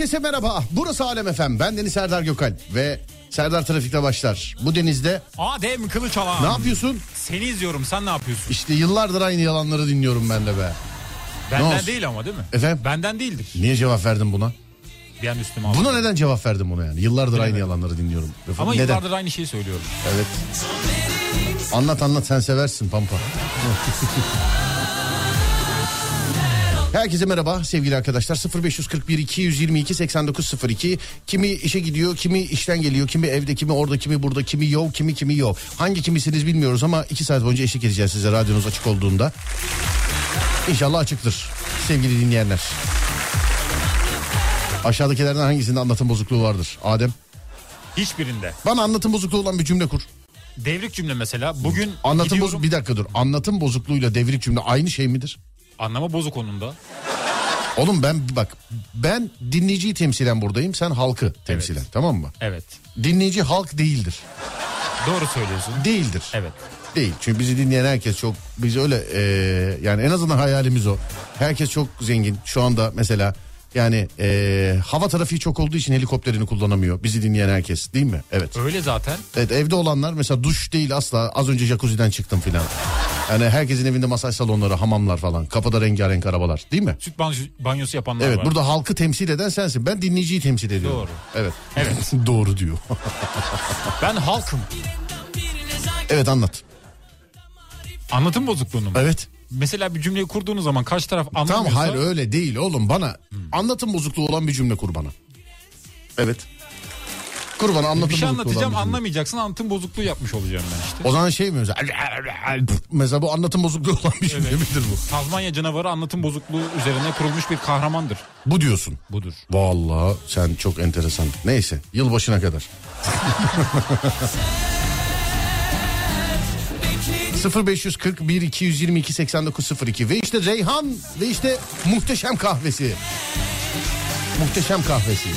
Herkese merhaba. Burası Alem Efem. Ben Deniz Serdar Gökal ve Serdar Trafik'te başlar. Bu denizde Adem Kılıçalan. ne yapıyorsun? Seni izliyorum sen ne yapıyorsun? İşte yıllardır aynı yalanları dinliyorum ben de be. Benden olsun? değil ama değil mi? Efendim? Benden değildir. Niye cevap verdin buna? Bir an üstüme aldım. Buna neden cevap verdin buna yani? Yıllardır aynı Bilemedim. yalanları dinliyorum. Ama neden? yıllardır aynı şeyi söylüyorum. Evet. Anlat anlat sen seversin Pampa. Herkese merhaba sevgili arkadaşlar. 0541 222 8902 kimi işe gidiyor kimi işten geliyor kimi evde kimi orada kimi burada kimi yok kimi kimi yok hangi kimisiniz bilmiyoruz ama iki saat boyunca eşlik edeceğiz size radyonuz açık olduğunda. İnşallah açıktır sevgili dinleyenler. Aşağıdakilerden hangisinde anlatım bozukluğu vardır? Adem? Hiçbirinde. bana anlatım bozukluğu olan bir cümle kur. Devrik cümle mesela. Bugün anlatım gidiyorum. bozuk bir dakika dur. Anlatım bozukluğuyla devrik cümle aynı şey midir? Anlama bozuk onun da. Oğlum ben bak ben dinleyiciyi temsilen buradayım sen halkı temsilen tamam mı? Evet. Dinleyici halk değildir. Doğru söylüyorsun. Değildir. Evet. Değil. Çünkü bizi dinleyen herkes çok biz öyle e, yani en azından hayalimiz o. Herkes çok zengin. Şu anda mesela yani e, hava trafiği çok olduğu için helikopterini kullanamıyor. Bizi dinleyen herkes değil mi? Evet. Öyle zaten. Evet evde olanlar mesela duş değil asla az önce jacuzzi'den çıktım filan. Yani herkesin evinde masaj salonları, hamamlar falan. Kapıda rengarenk arabalar değil mi? Süt banyo- banyosu yapanlar Evet var. burada halkı temsil eden sensin. Ben dinleyiciyi temsil ediyorum. Doğru. Evet. Evet. Doğru diyor. Ben halkım. evet anlat. Anlatım bozukluğunu mu? Evet. Mesela bir cümleyi kurduğunuz zaman karşı taraf Tamam anlamıyorsa... hayır öyle değil oğlum bana anlatım bozukluğu olan bir cümle kur bana. Evet. Kur bana anlatım bir şey anlatacağım anlamayacaksın anlatım bozukluğu yapmış olacağım ben işte. O zaman şey mi mesela? Mesela bu anlatım bozukluğu olan bir cümle Evet. midir bu? Tazmanya canavarı anlatım bozukluğu üzerine kurulmuş bir kahramandır. Bu diyorsun. Budur. Vallahi sen çok enteresan. Neyse yılbaşına kadar. 0541 222 8902 ve işte Reyhan ve işte muhteşem kahvesi. Muhteşem kahvesi.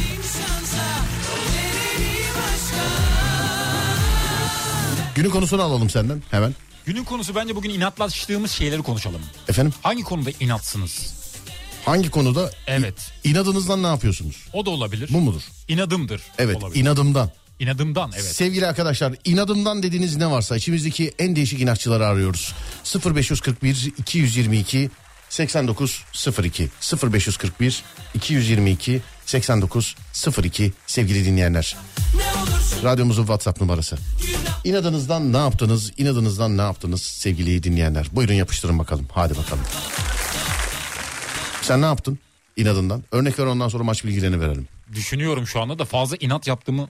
Günün konusunu alalım senden hemen. Günün konusu bence bugün inatlaştığımız şeyleri konuşalım. Efendim Hangi konuda inatsınız? hangi konuda Evet. inadınızdan ne yapıyorsunuz? O da olabilir. Bu mudur? İnadımdır. Evet Olabilir. inadımdan. İnadımdan evet. Sevgili arkadaşlar inadımdan dediğiniz ne varsa içimizdeki en değişik inatçıları arıyoruz. 0541 222 8902 0541 222 8902 sevgili dinleyenler. Radyomuzun WhatsApp numarası. İnadınızdan ne yaptınız? İnadınızdan ne yaptınız sevgili dinleyenler? Buyurun yapıştırın bakalım. Hadi bakalım. Sen ne yaptın inadından? Örnek ver ondan sonra maç bilgilerini verelim. Düşünüyorum şu anda da fazla inat yaptığımı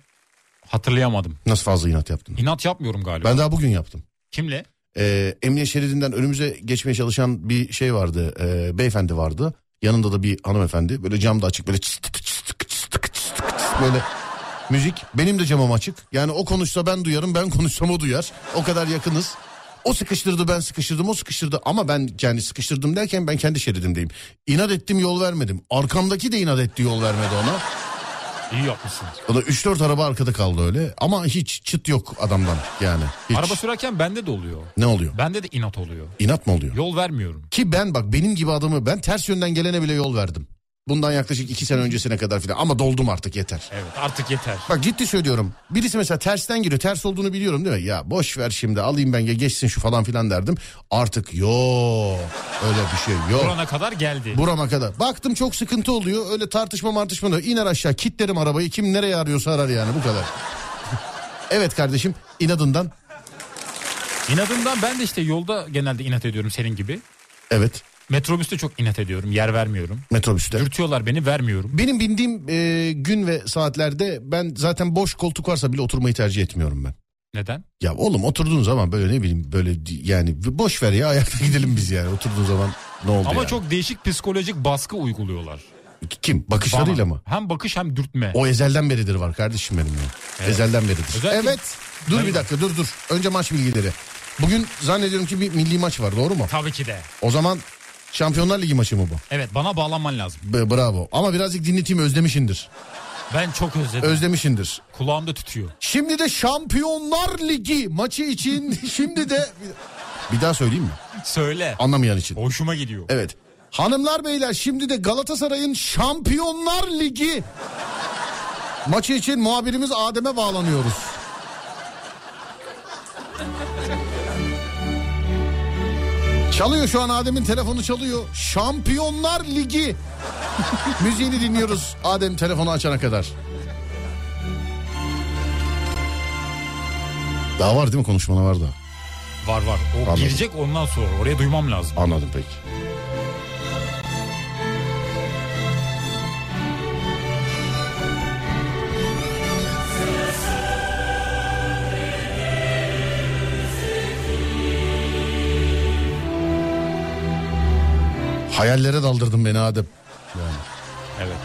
hatırlayamadım. Nasıl fazla inat yaptın? İnat yapmıyorum galiba. Ben daha bugün yaptım. Kimle? Ee, emniyet şeridinden önümüze geçmeye çalışan bir şey vardı. Ee, beyefendi vardı. Yanında da bir hanımefendi. Böyle cam da açık böyle çıs tık çıs tık çıs tık çıs tık çıs böyle müzik. Benim de camım açık. Yani o konuşsa ben duyarım ben konuşsam o duyar. O kadar yakınız. O sıkıştırdı ben sıkıştırdım o sıkıştırdı ama ben kendi sıkıştırdım derken ben kendi şeridimdeyim. İnat ettim yol vermedim. Arkamdaki de inat etti yol vermedi ona. İyi yapmışsın. O da 3-4 araba arkada kaldı öyle ama hiç çıt yok adamdan yani. Hiç. Araba sürerken bende de oluyor. Ne oluyor? Bende de inat oluyor. İnat mı oluyor? Yol vermiyorum. Ki ben bak benim gibi adamı ben ters yönden gelene bile yol verdim. Bundan yaklaşık iki sene öncesine kadar filan ama doldum artık yeter. Evet artık yeter. Bak ciddi söylüyorum. Birisi mesela tersten giriyor. Ters olduğunu biliyorum değil mi? Ya boş ver şimdi alayım ben geçsin şu falan filan derdim. Artık yok. Öyle bir şey yok. Burana kadar geldi. Burama kadar. Baktım çok sıkıntı oluyor. Öyle tartışma martışma da iner aşağı kitlerim arabayı. Kim nereye arıyorsa arar yani bu kadar. evet kardeşim inadından. İnadından ben de işte yolda genelde inat ediyorum senin gibi. Evet Metrobüste çok inat ediyorum. Yer vermiyorum. metrobüste. Dürtüyorlar beni vermiyorum. Benim bindiğim e, gün ve saatlerde ben zaten boş koltuk varsa bile oturmayı tercih etmiyorum ben. Neden? Ya oğlum oturduğun zaman böyle ne bileyim böyle yani boş ver ya ayakta gidelim biz yani oturduğun zaman ne oldu Ama yani? çok değişik psikolojik baskı uyguluyorlar. Kim bakışlarıyla Bana. mı? Hem bakış hem dürtme. O ezelden beridir var kardeşim benim ya. Ezelden beridir. Özellikle- Evet. Dur bir Hayır. dakika dur dur. Önce maç bilgileri. Bugün zannediyorum ki bir milli maç var doğru mu? Tabii ki de. O zaman Şampiyonlar Ligi maçı mı bu? Evet bana bağlanman lazım. B- bravo. Ama birazcık dinleteyim özlemişindir. Ben çok özledim. Özlemişindir. Kulağımda tütüyor. Şimdi de Şampiyonlar Ligi maçı için şimdi de bir daha söyleyeyim mi? Söyle. Anlamayan için. Hoşuma gidiyor. Evet. Hanımlar beyler şimdi de Galatasaray'ın Şampiyonlar Ligi maçı için muhabirimiz Adem'e bağlanıyoruz. Çalıyor şu an Adem'in telefonu çalıyor. Şampiyonlar Ligi. Müziğini dinliyoruz Adem telefonu açana kadar. Daha var değil mi konuşmana var da. Var var. O Anladım. girecek ondan sonra. Oraya duymam lazım. Anladım peki. Hayallere daldırdın beni Adem. Yani. Evet.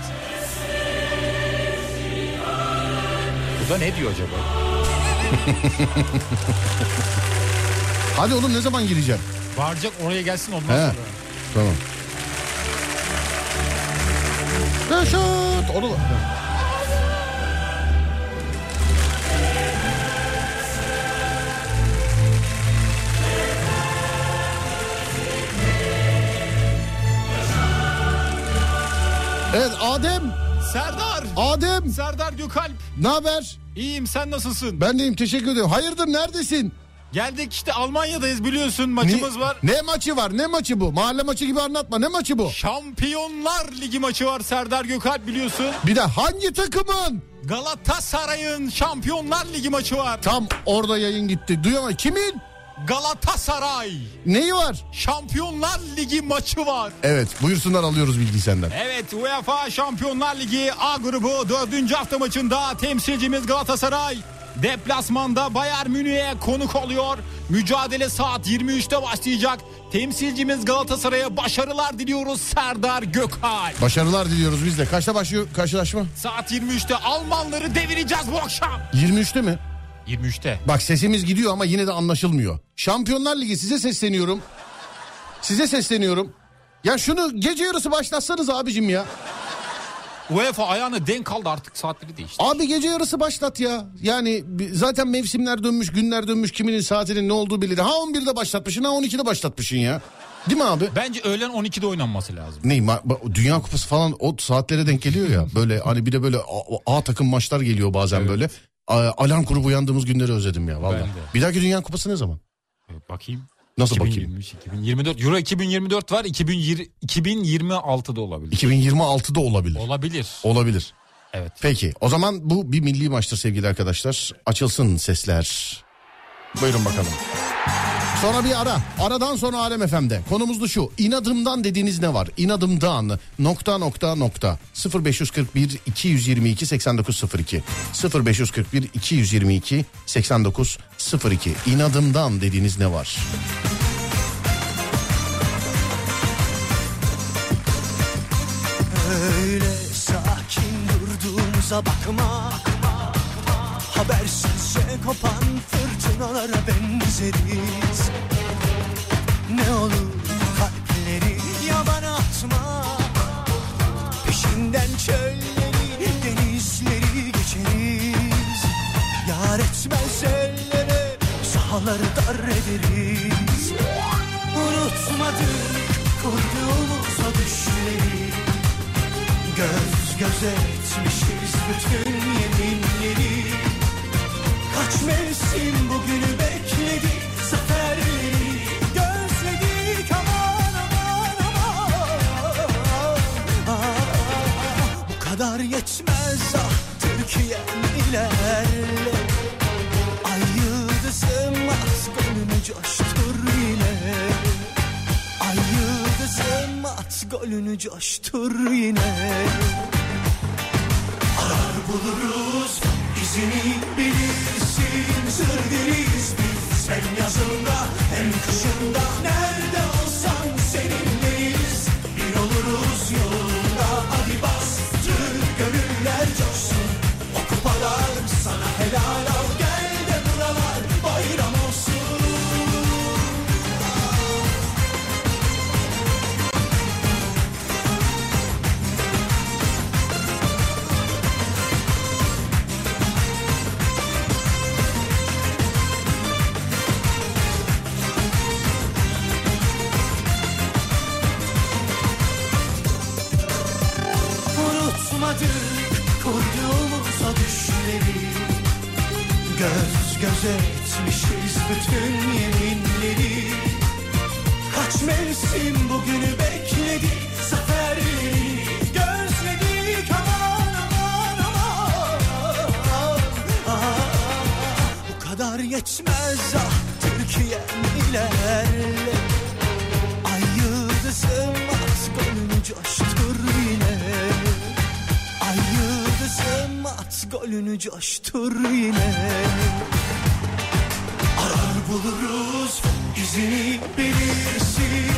Bu da ne diyor acaba? Hadi oğlum ne zaman gireceğim? Bağıracak oraya gelsin ondan He. sonra. Tamam. Reşat! Onu Evet Adem, Serdar! Adem Serdar Gökalp. ne haber? İyiyim sen nasılsın? Ben deyim teşekkür ederim. Hayırdır neredesin? Geldik işte Almanya'dayız biliyorsun maçımız Ne- var. Ne maçı var? Ne maçı bu? Mahalle maçı gibi anlatma. Ne maçı bu? Şampiyonlar Ligi maçı var Serdar Gökalp biliyorsun. Bir de hangi takımın? Galatasaray'ın Şampiyonlar Ligi maçı var. Tam orada yayın gitti. Duyamam. Kimin? Galatasaray Neyi var? Şampiyonlar Ligi maçı var. Evet buyursunlar alıyoruz bilgiyi senden. Evet UEFA Şampiyonlar Ligi A grubu dördüncü hafta maçında temsilcimiz Galatasaray deplasmanda Bayern Münih'e konuk oluyor. Mücadele saat 23'te başlayacak. Temsilcimiz Galatasaray'a başarılar diliyoruz Serdar Gökalp. Başarılar diliyoruz biz de. Kaçta başlıyor karşılaşma? Saat 23'te Almanları devireceğiz bu akşam. 23'te mi? 23'te. Bak sesimiz gidiyor ama yine de anlaşılmıyor. Şampiyonlar Ligi size sesleniyorum. Size sesleniyorum. Ya şunu gece yarısı başlatsanız abicim ya. UEFA ayağını denk aldı artık saatleri değişti. Abi gece yarısı başlat ya. Yani zaten mevsimler dönmüş, günler dönmüş. Kiminin saatinin ne olduğu belli. Ha 11'de başlatmışsın ha 12'de başlatmışsın ya. Değil mi abi? Bence öğlen 12'de oynanması lazım. Ba- Dünya Kupası falan o saatlere denk geliyor ya. Böyle hani bir de böyle A, A takım maçlar geliyor bazen Evet. böyle. Alarm kurup uyandığımız günleri özledim ya vallahi. Bir dahaki Dünya Kupası ne zaman? Ee, Bakayım. Nasıl 2023, 2024. Euro 2024 var. 2020, 2026'da olabilir. 2026'da olabilir. Olabilir. Olabilir. Evet. Peki o zaman bu bir milli maçtır sevgili arkadaşlar. Açılsın sesler. Buyurun bakalım. Sonra bir ara. Aradan sonra Alem FM'de. Konumuz da şu. İnadımdan dediğiniz ne var? İnadımdan nokta nokta nokta 0541 222 8902 0541 222 8902 İnadımdan dediğiniz ne var? Öyle sakin durduğumuza bakma Habersizce kopan fırtınalara benzeriz. Ne olur kalpleri yabana atma. Peşinden çölleri denizleri geçeriz. Yar etmez ellere sahaları dar ederiz. Unutmadık kurduğumuz o düşleri Göz göze etmişiz bütün yeminleri Kaç mevsim bugünü bekledi Zaferleri gözledik aman aman aman. Bu kadar yetmez ah Türkiye'm ilerle Ay yıldızım at gönlünü coştur yine. Ay yıldızım at golünü coştur yine. Arar buluruz izini bilirsin Sır deriz biz. Hem yazında hem kışında. Nerede olsan seninleyiz bir oluruz yolunda. Hadi bastır gönüller coşsun. O kupalar sana helal al Be the sea.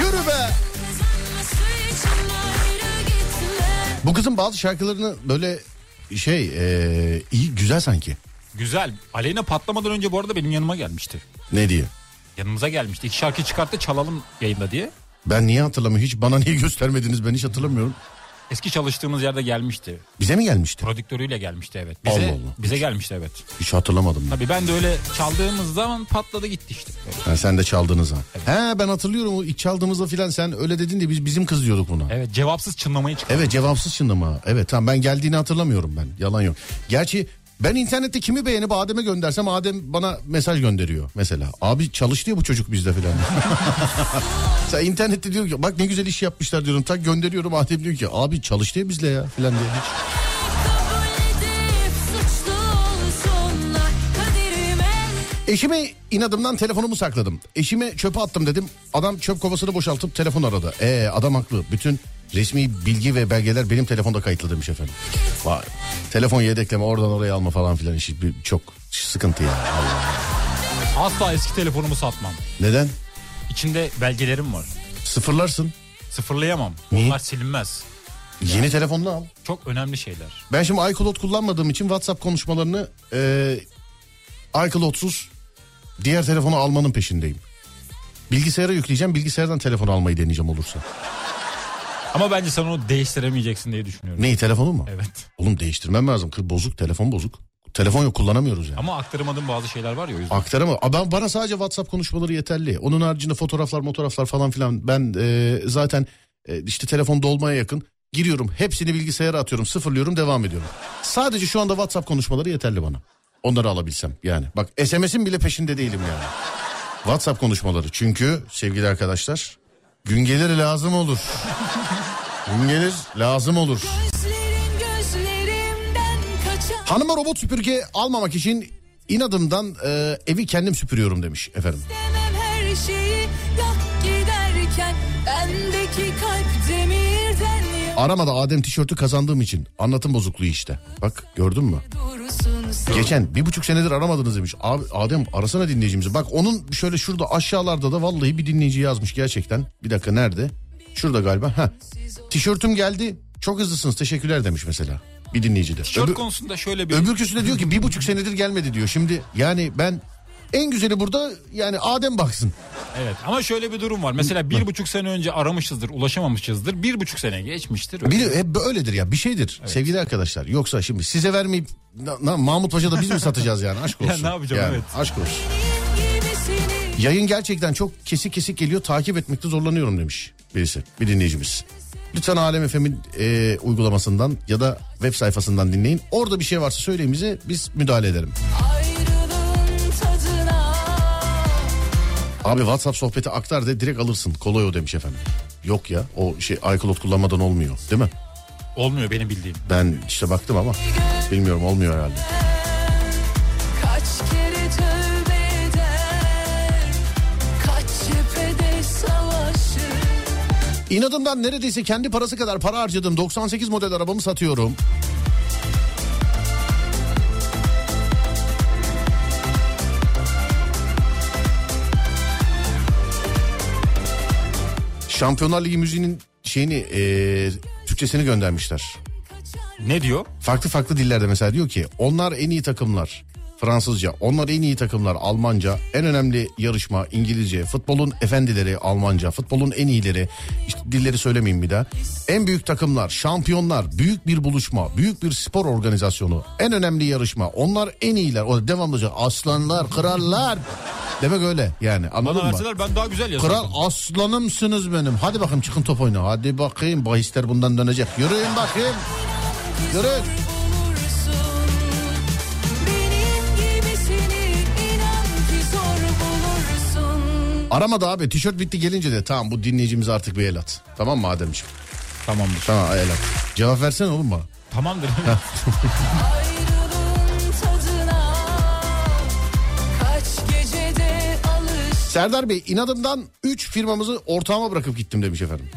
Yürü be. Bu kızın bazı şarkılarını böyle şey e, iyi güzel sanki. Güzel. Aleyna patlamadan önce bu arada benim yanıma gelmişti. Ne diye? Yanımıza gelmişti. İki şarkı çıkarttı çalalım yayında diye. Ben niye hatırlamıyorum? Hiç bana niye göstermediniz? Ben hiç hatırlamıyorum. Eski çalıştığımız yerde gelmişti. Bize mi gelmişti? Prodüktörüyle gelmişti evet. Bize, Allah Allah. bize gelmişti evet. Hiç hatırlamadım. Ben. Tabii ben de öyle çaldığımız zaman patladı gitti işte. Böyle. Ha, sen de çaldınız ha. He ben hatırlıyorum o ilk çaldığımızda filan sen öyle dedin de biz bizim kız diyorduk buna. Evet. Evet cevapsız çınlamayı çıkardı. cevapsız çınlama. Evet tamam ben geldiğini hatırlamıyorum ben. Yalan yok. Gerçi Ben internette kimi beğenip Adem'e göndersem Adem bana mesaj gönderiyor mesela. Abi çalıştı ya bu çocuk bizde filan. Sen internette diyor ki bak ne güzel iş yapmışlar diyorum. Tak gönderiyorum Adem diyor ki abi çalıştı ya bizle ya filan diye. Hiç. Eşime inadımdan telefonumu sakladım. Eşime çöpe attım dedim. Adam çöp kovasını boşaltıp telefon aradı. Ee adam haklı. Bütün resmi bilgi ve belgeler benim telefonda kayıtlı demiş efendim. Vay. Telefon yedekleme oradan oraya alma falan filan işi bir- çok sıkıntı ya. Allah. Asla eski telefonumu satmam. Neden? İçinde belgelerim var. Sıfırlarsın. Sıfırlayamam. Niye? Onlar silinmez. Yeni telefonunu al. Çok önemli şeyler. Ben şimdi iCloud kullanmadığım için WhatsApp konuşmalarını e, iCloud'suz diğer telefonu almanın peşindeyim. Bilgisayara yükleyeceğim bilgisayardan telefon almayı deneyeceğim olursa. Ama bence sen onu değiştiremeyeceksin diye düşünüyorum. Neyi telefonu mu? Evet. Oğlum değiştirmem lazım. Kır bozuk telefon bozuk. Telefon yok kullanamıyoruz yani. Ama aktaramadığın bazı şeyler var ya o yüzden. Aktaramam. Aa, Ben, bana sadece WhatsApp konuşmaları yeterli. Onun haricinde fotoğraflar fotoğraflar falan filan. Ben e, zaten e, işte telefon dolmaya yakın. Giriyorum hepsini bilgisayara atıyorum sıfırlıyorum devam ediyorum. Sadece şu anda WhatsApp konuşmaları yeterli bana. Onları alabilsem yani. Bak SMS'in bile peşinde değilim yani. WhatsApp konuşmaları çünkü sevgili arkadaşlar gün gelir lazım olur. Gün gelir lazım olur. Hanıma robot süpürge almamak için inadımdan e, evi kendim süpürüyorum demiş efendim. Şeyi giderken Aramada Adem tişörtü kazandığım için anlatım bozukluğu işte. Bak gördün mü? Geçen bir buçuk senedir aramadınız demiş. Abi Adem arasana dinleyicimizi. Bak onun şöyle şurada aşağılarda da vallahi bir dinleyici yazmış gerçekten. Bir dakika nerede? Şurada galiba. Ha. Tişörtüm geldi. Çok hızlısınız teşekkürler demiş mesela. Bir dinleyici de. Tişört Öbür- konusunda şöyle bir... Öbürküsü de diyor ki bir buçuk senedir gelmedi diyor. Şimdi yani ben en güzeli burada yani Adem baksın. Evet ama şöyle bir durum var. Mesela bir buçuk sene önce aramışızdır, ulaşamamışızdır. Bir buçuk sene geçmiştir. Öyle. Bir, hep öyledir ya bir şeydir sevgili arkadaşlar. Yoksa şimdi size vermeyip na, na- Mahmut Paşa'da biz mi satacağız yani aşk Ya olsun. ne yapacağım, Yani evet. Aşk olsun. Yayın gerçekten çok kesik kesik geliyor takip etmekte zorlanıyorum demiş birisi bir dinleyicimiz. Lütfen Alem FM'in e, uygulamasından ya da web sayfasından dinleyin. Orada bir şey varsa söyleyin bize biz müdahale edelim. Abi WhatsApp sohbeti aktar de direkt alırsın. Kolay o demiş efendim. Yok ya o şey iCloud kullanmadan olmuyor değil mi? Olmuyor benim bildiğim. Ben işte baktım ama bilmiyorum olmuyor herhalde. İnadımdan neredeyse kendi parası kadar para harcadım. 98 model arabamı satıyorum. Şampiyonlar Ligi müziğinin şeyini eee, Türkçesini göndermişler. Ne diyor? Farklı farklı dillerde mesela diyor ki onlar en iyi takımlar. Fransızca, onlar en iyi takımlar Almanca, en önemli yarışma İngilizce, futbolun efendileri Almanca, futbolun en iyileri, işte dilleri söylemeyeyim bir daha. En büyük takımlar, şampiyonlar, büyük bir buluşma, büyük bir spor organizasyonu, en önemli yarışma, onlar en iyiler. O devamlıca aslanlar, krallar. Demek öyle yani anladın Bana mı? verseler ben daha güzel yazardım. Kral aslanımsınız benim. Hadi bakayım çıkın top oyna. Hadi bakayım bahisler bundan dönecek. Yürüyün bakayım. Yürü. Aramadı abi tişört bitti gelince de tamam bu dinleyicimize artık bir el at. Tamam mı Ademciğim? Tamamdır. Tamam el at. Cevap versene oğlum bana. Tamamdır. Serdar Bey inadımdan 3 firmamızı ortağıma bırakıp gittim demiş efendim.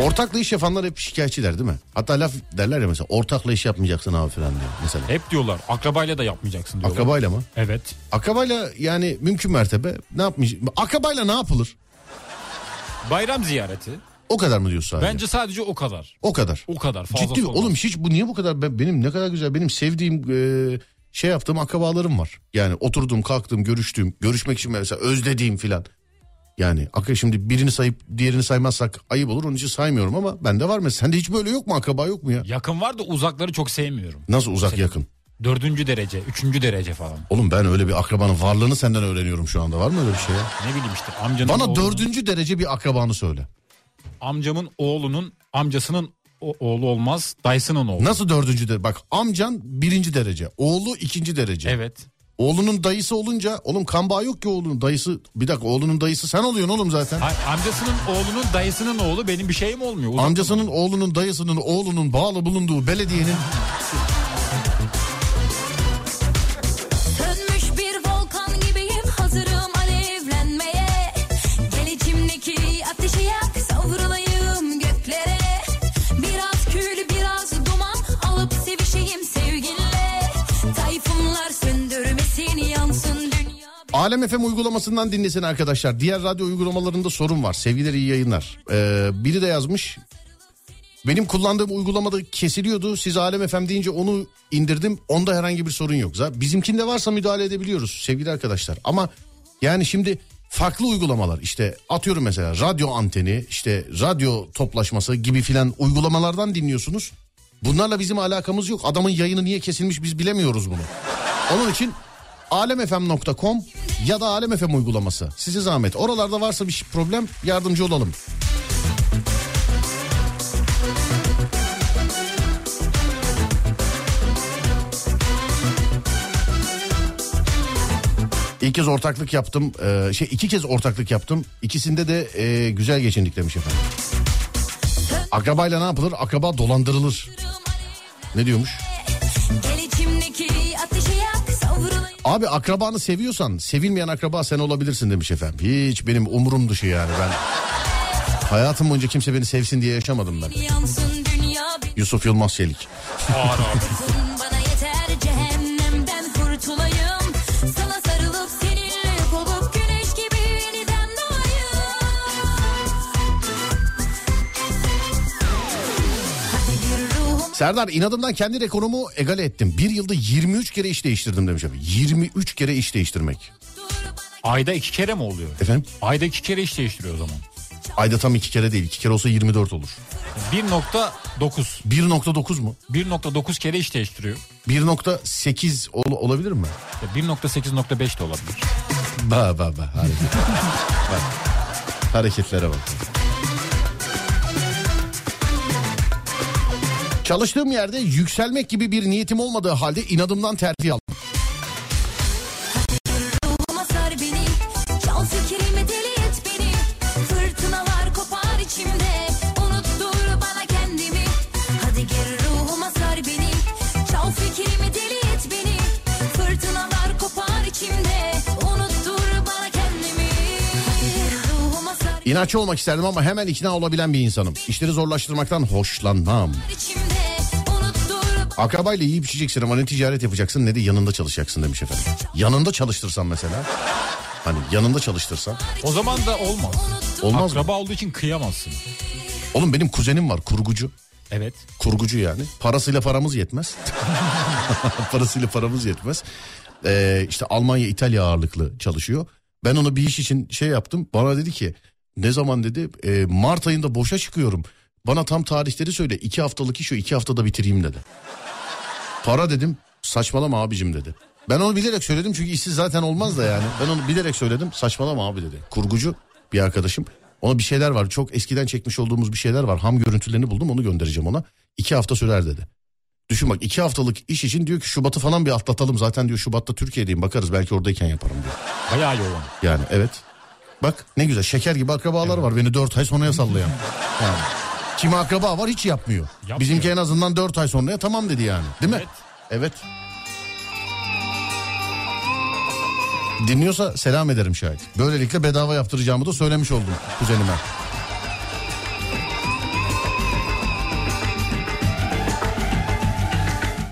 Ortakla iş yapanlar hep şikayetçiler değil mi? Hatta laf derler ya mesela ortakla iş yapmayacaksın abi falan diyor mesela. Hep diyorlar. Akrabayla da yapmayacaksın diyorlar. Akabayla mı? Evet. Akabayla yani mümkün mertebe ne yapmış? Akabayla ne yapılır? Bayram ziyareti. O kadar mı diyorsun sadece? Bence sadece o kadar. O kadar. O kadar. Fazla Ciddi mi? Oğlum hiç bu niye bu kadar ben- benim ne kadar güzel benim sevdiğim e, şey yaptığım akrabalarım var. Yani oturdum kalktım görüştüm görüşmek için mesela özlediğim filan. Yani akı şimdi birini sayıp diğerini saymazsak ayıp olur onun için saymıyorum ama bende var mı? Sende hiç böyle yok mu akraba yok mu ya? Yakın var da uzakları çok sevmiyorum. Nasıl uzak Mesela- yakın? Dördüncü derece, üçüncü derece falan. Oğlum ben öyle bir akrabanın varlığını senden öğreniyorum şu anda var mı öyle bir şey ya? Ne bileyim işte amcanın Bana oğlunun- dördüncü derece bir akrabanı söyle. amcamın oğlunun amcasının o- oğlu olmaz. Dayısının oğlu. Nasıl dördüncü derece? Bak amcan birinci derece. Oğlu ikinci derece. Evet. Oğlunun dayısı olunca oğlum kan bağı yok ki oğlunun dayısı. Bir dakika oğlunun dayısı sen oluyorsun oğlum zaten. Hayır, amcasının oğlunun dayısının oğlu benim bir şeyim olmuyor. Uzak- Amcasının oğlunun dayısının oğlunun bağlı bulunduğu belediyenin Alem FM uygulamasından dinlesin arkadaşlar. Diğer radyo uygulamalarında sorun var. Sevgiler iyi yayınlar. Ee, biri de yazmış. Benim kullandığım uygulamada kesiliyordu. Siz Alem FM deyince onu indirdim. Onda herhangi bir sorun yok. Bizimkinde varsa müdahale edebiliyoruz sevgili arkadaşlar. Ama yani şimdi farklı uygulamalar işte atıyorum mesela radyo anteni işte radyo toplaşması gibi filan uygulamalardan dinliyorsunuz. Bunlarla bizim alakamız yok. Adamın yayını niye kesilmiş biz bilemiyoruz bunu. Onun için alemfm.com ya da Alem FM uygulaması. Size zahmet. Oralarda varsa bir problem yardımcı olalım. İlk kez ortaklık yaptım. Ee, şey iki kez ortaklık yaptım. İkisinde de e, güzel geçindik demiş efendim. Akrabayla ne yapılır? Akraba dolandırılır. Ne diyormuş? Abi akrabanı seviyorsan sevilmeyen akraba sen olabilirsin demiş efendim. Hiç benim umurum dışı yani ben. Hayatım boyunca kimse beni sevsin diye yaşamadım ben. Yusuf Yılmaz Çelik. Ağır abi. Serdar inadımdan kendi rekorumu egale ettim. Bir yılda 23 kere iş değiştirdim demiş abi. 23 kere iş değiştirmek. Ayda iki kere mi oluyor? Efendim? Ayda iki kere iş değiştiriyor o zaman. Ayda tam iki kere değil. iki kere olsa 24 olur. 1.9. 1.9 mu? 1.9 kere iş değiştiriyor. 1.8 ol- olabilir mi? Ya 1.8.5 de olabilir. Ba ba ba. Hareket. bak. Hareketlere bak. Çalıştığım yerde yükselmek gibi bir niyetim olmadığı halde inadımdan terfi aldım. İnatçı olmak isterdim ama hemen ikna olabilen bir insanım. İşleri zorlaştırmaktan hoşlanmam. içimde Akrabayla yiyip içeceksin ama ne ticaret yapacaksın ne de yanında çalışacaksın demiş efendim. Yanında çalıştırsan mesela. Hani yanında çalıştırsan. O zaman da olmaz. Olmaz mı? Akraba olduğu için kıyamazsın. Oğlum benim kuzenim var kurgucu. Evet. Kurgucu yani. Parasıyla paramız yetmez. Parasıyla paramız yetmez. Ee, işte Almanya, İtalya ağırlıklı çalışıyor. Ben onu bir iş için şey yaptım. Bana dedi ki ne zaman dedi "E, Mart ayında boşa çıkıyorum. Bana tam tarihleri söyle. iki haftalık iş o iki haftada bitireyim dedi. Para dedim saçmalama abicim dedi. Ben onu bilerek söyledim çünkü işsiz zaten olmaz da yani. Ben onu bilerek söyledim saçmalama abi dedi. Kurgucu bir arkadaşım. Ona bir şeyler var çok eskiden çekmiş olduğumuz bir şeyler var. Ham görüntülerini buldum onu göndereceğim ona. İki hafta sürer dedi. Düşün bak iki haftalık iş için diyor ki Şubat'ı falan bir atlatalım. Zaten diyor Şubat'ta Türkiye'deyim bakarız belki oradayken yaparım diyor. Bayağı yoğun. Yani evet. Bak ne güzel şeker gibi akrabalar var beni dört ay sonraya sallayan. Yani. Kimi akraba var hiç yapmıyor. Yapmıyor. Bizimki en azından dört ay sonraya tamam dedi yani. Değil mi? Evet. Dinliyorsa selam ederim şahit. Böylelikle bedava yaptıracağımı da söylemiş oldum kuzenime.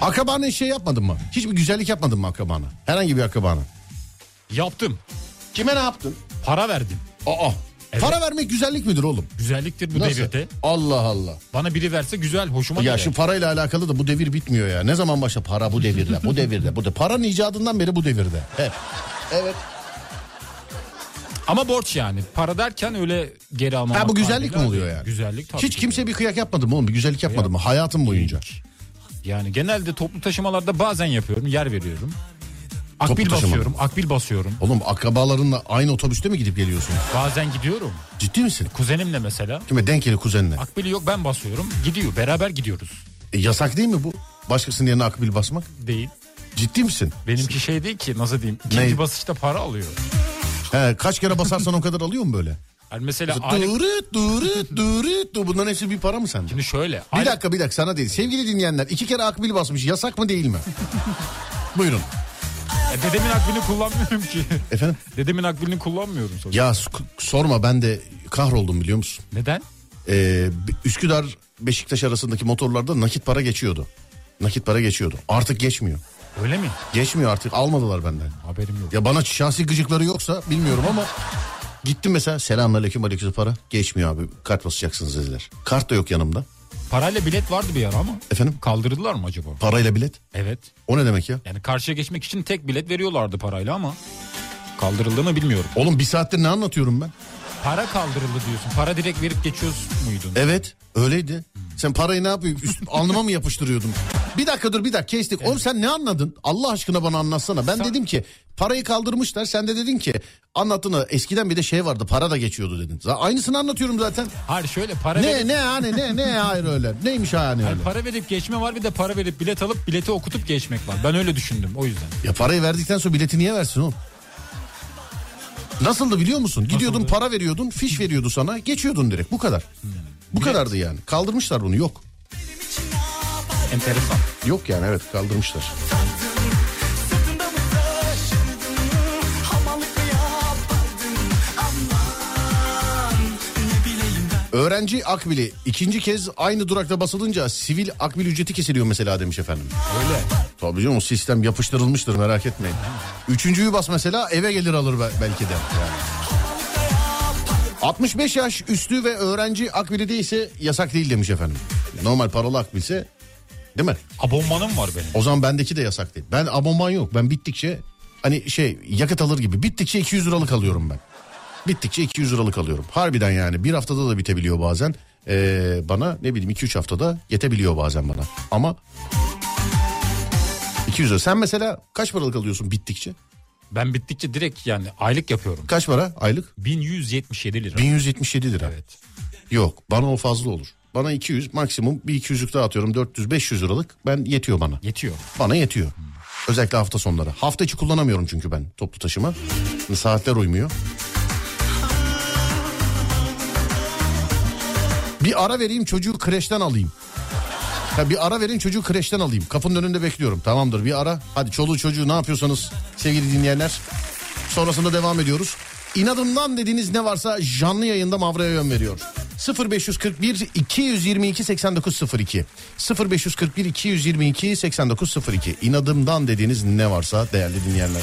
Akrabana hiç şey yapmadın mı? Hiçbir güzellik yapmadın mı akrabana? Herhangi bir akrabana. Yaptım. Kime ne yaptın? Para verdim. Aa. Evet. Para vermek güzellik midir oğlum? Güzelliktir bu Nasıl? devirde. Allah Allah. Bana biri verse güzel, hoşuma Ya gider. şu parayla alakalı da bu devir bitmiyor ya. Ne zaman başla para bu devirde, bu devirde, bu de paranın icadından beri bu devirde. Hep. Evet. Ama borç yani. Para derken öyle geri almamak Ha bu güzellik mi oluyor yani? Güzellik tabii Hiç ki. kimse bir kıyak yapmadı mı oğlum? Bir güzellik yapmadı mı hayatım boyunca? Yani genelde toplu taşımalarda bazen yapıyorum, yer veriyorum. Toplu Akbil taşıma. basıyorum, akbil basıyorum. Oğlum akrabalarınla aynı otobüste mi gidip geliyorsun? Bazen gidiyorum. Ciddi misin? Kuzenimle mesela. Kime denk geli kuzenine. Akbili yok ben basıyorum. Gidiyor. Beraber gidiyoruz. E, yasak değil mi bu? Başkasının yerine akbil basmak. Değil. Ciddi misin? Benimki şey değil ki nasıl diyeyim. İkinci Ne? basışta para alıyor. He, kaç kere basarsan o kadar alıyor mu böyle? Yani mesela. Durut durut durut dur. Bunların hepsi bir para mı sende? Şimdi şöyle. Bir dakika bir dakika sana değil. Sevgili dinleyenler iki kere akbil basmış. Yasak mı değil mi? Buyurun. E, dedemin akbilini kullanmıyorum ki. Efendim? dedemin akbilini kullanmıyorum sonra. Ya sorma ben de kahroldum biliyor musun? Neden? Ee, Üsküdar Beşiktaş arasındaki motorlarda nakit para geçiyordu. Nakit para geçiyordu. Artık geçmiyor. Öyle mi? Geçmiyor artık almadılar benden. Haberim yok. Ya bana şahsi gıcıkları yoksa bilmiyorum ama gittim mesela selamünaleyküm aleyküm para geçmiyor abi kart basacaksınız dediler. Kart da yok yanımda. Parayla bilet vardı bir ara ama. Efendim Kaldırdılar mı acaba? parayla bilet Evet. o ne demek ya? Yani karşıya geçmek için tek bilet veriyorlardı parayla ama kaldırıldı mı bilmiyorum. Oğlum bir saattir ne anlatıyorum ben? Para kaldırıldı diyorsun. Para direkt verip geçiyoruz muydun? Evet öyleydi. Sen parayı ne yapıyorsun? Üst, alnıma mı yapıştırıyordun? Bir dakika dur bir dakika kestik. Oğlum sen ne anladın? Allah aşkına bana anlatsana. Ben Sen- dedim ki parayı kaldırmışlar. Sen de dedin ki anlattığını eskiden bir de şey vardı para da geçiyordu dedin. Aynısını anlatıyorum zaten. Hayır şöyle para Ne verip, ne yani ne ne hayır öyle. Neymiş yani öyle. Para verip geçme var bir de para verip bilet alıp bileti okutup geçmek var. Ben öyle düşündüm o yüzden. Ya parayı verdikten sonra bileti niye versin oğlum? Nasıldı biliyor musun? Gidiyordun Nasıldı? para veriyordun, fiş veriyordu sana, geçiyordun direkt. Bu kadar. Bu kadardı yani. Kaldırmışlar bunu. Yok. Enteresan. Yok yani evet kaldırmışlar. Öğrenci akbili ikinci kez aynı durakta basılınca sivil akbil ücreti kesiliyor mesela demiş efendim. Öyle. Tabii canım o sistem yapıştırılmıştır merak etmeyin. Üçüncüyü bas mesela eve gelir alır be- belki de. Yani. 65 yaş üstü ve öğrenci akbili değilse yasak değil demiş efendim. Normal paralı akbilse değil mi? Abonmanım var benim. O zaman bendeki de yasak değil. Ben abonman yok. Ben bittikçe hani şey yakıt alır gibi. Bittikçe 200 liralık alıyorum ben. Bittikçe 200 liralık alıyorum. Harbiden yani bir haftada da bitebiliyor bazen. Ee, bana ne bileyim 2-3 haftada yetebiliyor bazen bana. Ama 200 lira. Sen mesela kaç paralık alıyorsun bittikçe? Ben bittikçe direkt yani aylık yapıyorum. Kaç para aylık? 1177 lira. 1177 lira. Evet. Yok bana o fazla olur. Bana 200 maksimum bir 200'lük daha atıyorum 400-500 liralık ben yetiyor bana. Yetiyor. Bana yetiyor. Özellikle hafta sonları. Hafta içi kullanamıyorum çünkü ben toplu taşıma. Saatler uymuyor. Bir ara vereyim çocuğu kreşten alayım. Ha, bir ara verin çocuğu kreşten alayım. Kapının önünde bekliyorum. Tamamdır bir ara. Hadi çoluğu çocuğu ne yapıyorsanız sevgili dinleyenler. Sonrasında devam ediyoruz. İnadımdan dediğiniz ne varsa canlı yayında Mavra'ya yön veriyor. 0541 222 8902 0541 222 8902 İnadımdan dediğiniz ne varsa değerli dinleyenler.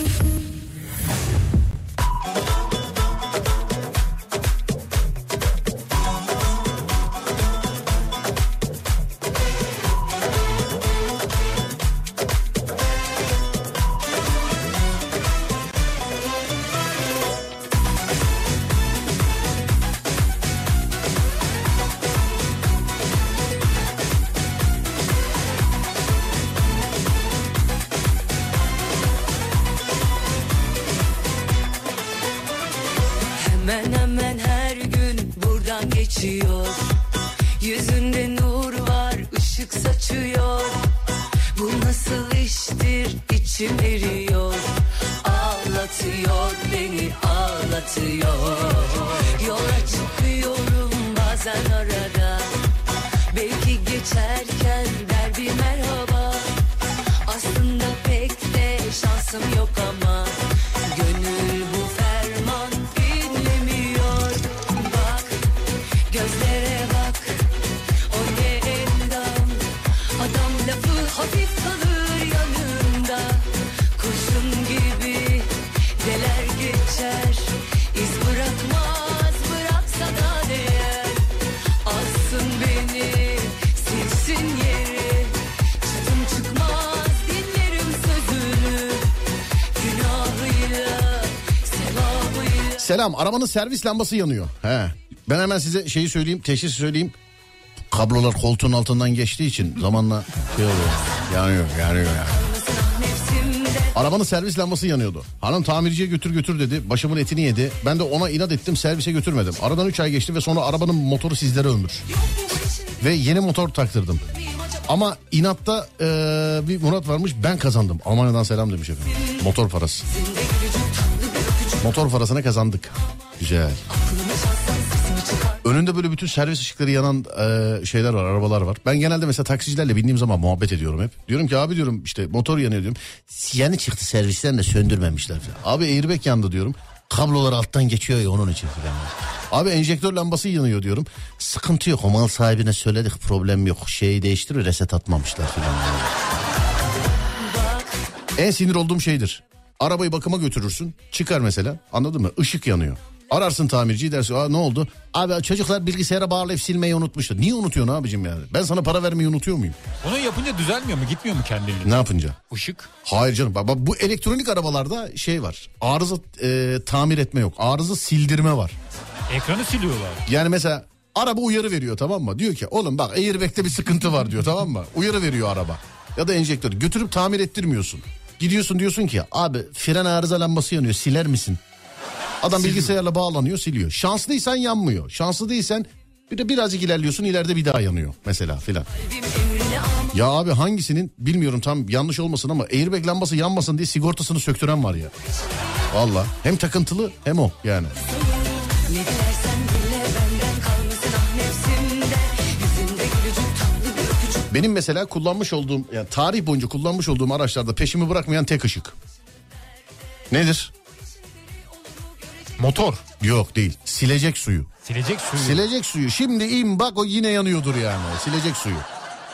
Geçiyor arabanın servis lambası yanıyor. He. Ben hemen size şeyi söyleyeyim teşhis söyleyeyim. Kablolar koltuğun altından geçtiği için zamanla şey oluyor. Yanıyor yanıyor yani. Arabanın servis lambası yanıyordu. Hanım tamirciye götür götür dedi. Başımın etini yedi. Ben de ona inat ettim servise götürmedim. Aradan 3 ay geçti ve sonra arabanın motoru sizlere ömür. Ve yeni motor taktırdım. Ama inatta eee, bir Murat varmış ben kazandım. Almanya'dan selam demiş efendim. Motor parası. Motor parasına kazandık. Güzel. Önünde böyle bütün servis ışıkları yanan eee, şeyler var, arabalar var. Ben genelde mesela taksicilerle bindiğim zaman muhabbet ediyorum hep. Diyorum ki abi diyorum işte motor yanıyor diyorum. Yeni çıktı servisten de söndürmemişler. Abi airbag yandı diyorum. Kablolar alttan geçiyor ya onun için falan. Abi enjektör lambası yanıyor diyorum. Sıkıntı yok o mal sahibine söyledik problem yok. Şeyi değiştirir reset atmamışlar falan. En sinir olduğum şeydir. Arabayı bakıma götürürsün. Çıkar mesela. Anladın mı? Işık yanıyor. Ararsın tamirciyi dersin. Aa ne oldu? Abi çocuklar bilgisayara bağlayıp silmeyi unutmuşlar. Niye unutuyorsun abicim yani? Ben sana para vermeyi unutuyor muyum? Onu yapınca düzelmiyor mu? Gitmiyor mu kendiliğinden? Ne yapınca? Işık. Hayır canım. Bak, bu elektronik arabalarda şey var. Arıza e, tamir etme yok. Arıza sildirme var. Ekranı siliyorlar. Yani mesela araba uyarı veriyor tamam mı? Diyor ki oğlum bak airbag'te bir sıkıntı var diyor tamam mı? Uyarı veriyor araba. Ya da enjektör. Götürüp tamir ettirmiyorsun. Gidiyorsun diyorsun ki abi fren arıza lambası yanıyor siler misin? Adam bilgisayarla bağlanıyor siliyor. Şanslıysan yanmıyor. Şanslı değilsen bir de birazcık ilerliyorsun ileride bir daha yanıyor mesela filan. Ya abi hangisinin bilmiyorum tam yanlış olmasın ama airbag lambası yanmasın diye sigortasını söktüren var ya. Valla hem takıntılı hem o yani. Benim mesela kullanmış olduğum yani tarih boyunca kullanmış olduğum araçlarda peşimi bırakmayan tek ışık. Nedir? Motor. Yok değil. Silecek suyu. Silecek suyu. Silecek suyu. Şimdi in bak o yine yanıyordur yani. Silecek suyu.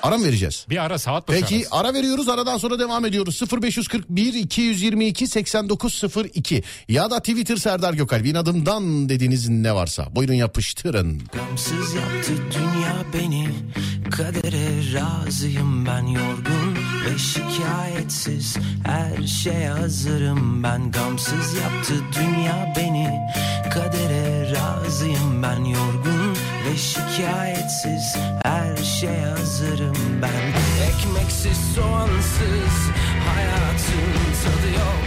Ara mı vereceğiz? bir ara saat başı Peki arası. ara veriyoruz aradan sonra devam ediyoruz. 0541 222 8902 ya da Twitter Serdar Gökalp inadımdan dediğiniz ne varsa. Buyurun yapıştırın. Gamsız yaptı dünya beni. Kadere razıyım ben yorgun ve şikayetsiz. Her şeye hazırım ben. Gamsız yaptı dünya beni. Kadere razıyım ben yorgun ve şikayetsiz Her şeye hazırım ben. Ekmeksiz soğansız hayatın tadı yok.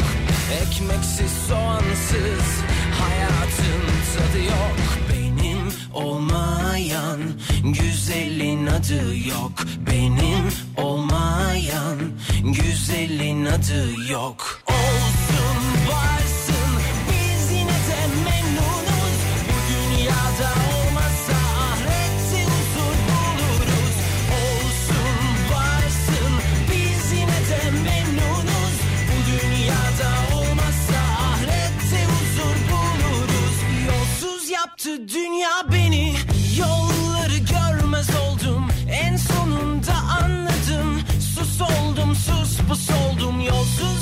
Ekmeksiz soğansız hayatın tadı yok. Benim olmayan güzelin adı yok. Benim olmayan güzelin adı yok. Olsun varsın biz yine de memnunuz. Bu dünyada Yaptı dünya beni Yolları görmez oldum. En sonunda anladım. Sus oldum sus pus oldum. Yolsuz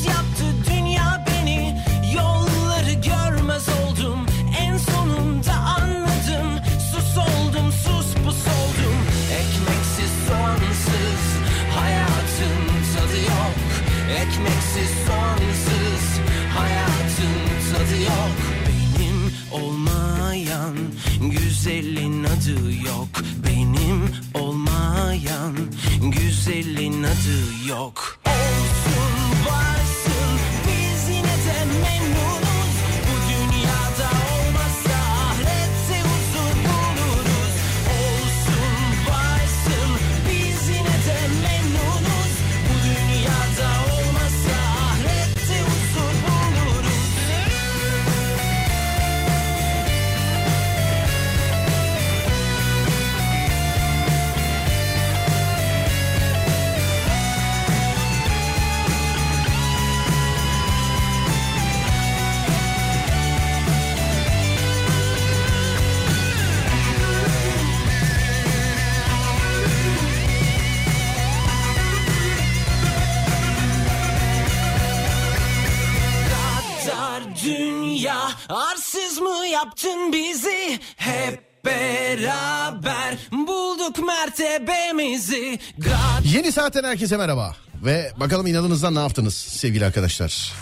saatten herkese merhaba. Ve bakalım inadınızdan ne yaptınız sevgili arkadaşlar.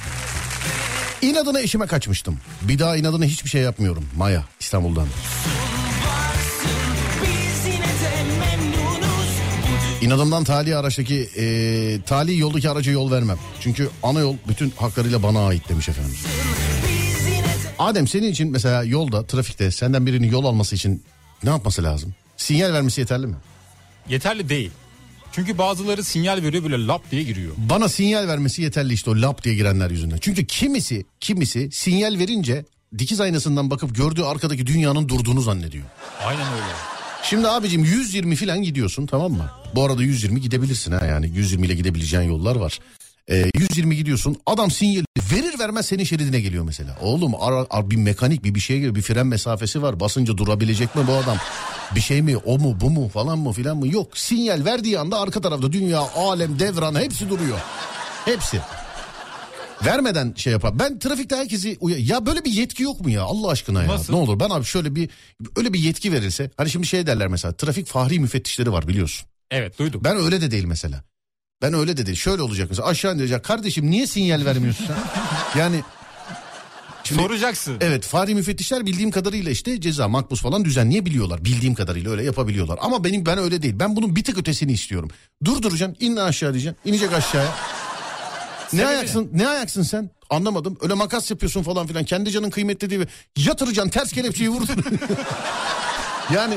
İnadına eşime kaçmıştım. Bir daha inadına hiçbir şey yapmıyorum. Maya İstanbul'dan. İnadımdan tali araçtaki e, tali yoldaki araca yol vermem. Çünkü ana yol bütün haklarıyla bana ait demiş efendim. Adem senin için mesela yolda trafikte senden birinin yol alması için ne yapması lazım? Sinyal vermesi yeterli mi? Yeterli değil. Çünkü bazıları sinyal veriyor böyle lap diye giriyor. Bana sinyal vermesi yeterli işte o lap diye girenler yüzünden. Çünkü kimisi kimisi sinyal verince dikiz aynasından bakıp gördüğü arkadaki dünyanın durduğunu zannediyor. Aynen öyle. Şimdi abicim 120 falan gidiyorsun tamam mı? Bu arada 120 gidebilirsin ha yani 120 ile gidebileceğin yollar var. Ee, 120 gidiyorsun adam sinyal verir vermez senin şeridine geliyor mesela. Oğlum ara, ara- bir mekanik bir bir şeye geliyor bir fren mesafesi var basınca durabilecek mi bu adam? Bir şey mi o mu bu mu falan mı filan mı? Yok sinyal verdiği anda arka tarafta dünya alem devran hepsi duruyor. Hepsi. Vermeden şey yapar. Ben trafikte herkesi uya- ya böyle bir yetki yok mu ya Allah aşkına ya? Nasıl? Ne olur ben abi şöyle bir öyle bir yetki verilse. Hani şimdi şey derler mesela trafik fahri müfettişleri var biliyorsun. Evet duydum. Ben öyle de değil mesela. Ben öyle de değil. Şöyle olacak mesela aşağı indirecek. Kardeşim niye sinyal vermiyorsun sen? yani Şimdi- Soracaksın. Evet fahri müfettişler bildiğim kadarıyla işte ceza makbuz falan düzenleyebiliyorlar. Bildiğim kadarıyla öyle yapabiliyorlar. Ama benim ben öyle değil. Ben bunun bir tık ötesini istiyorum. Durduracaksın in aşağı diyeceksin. inecek aşağıya. ne ayaksın ne ayaksın sen? Anlamadım. Öyle makas yapıyorsun falan filan. Kendi canın kıymetli değil. Yatıracaksın ters kelepçeyi vurdun. yani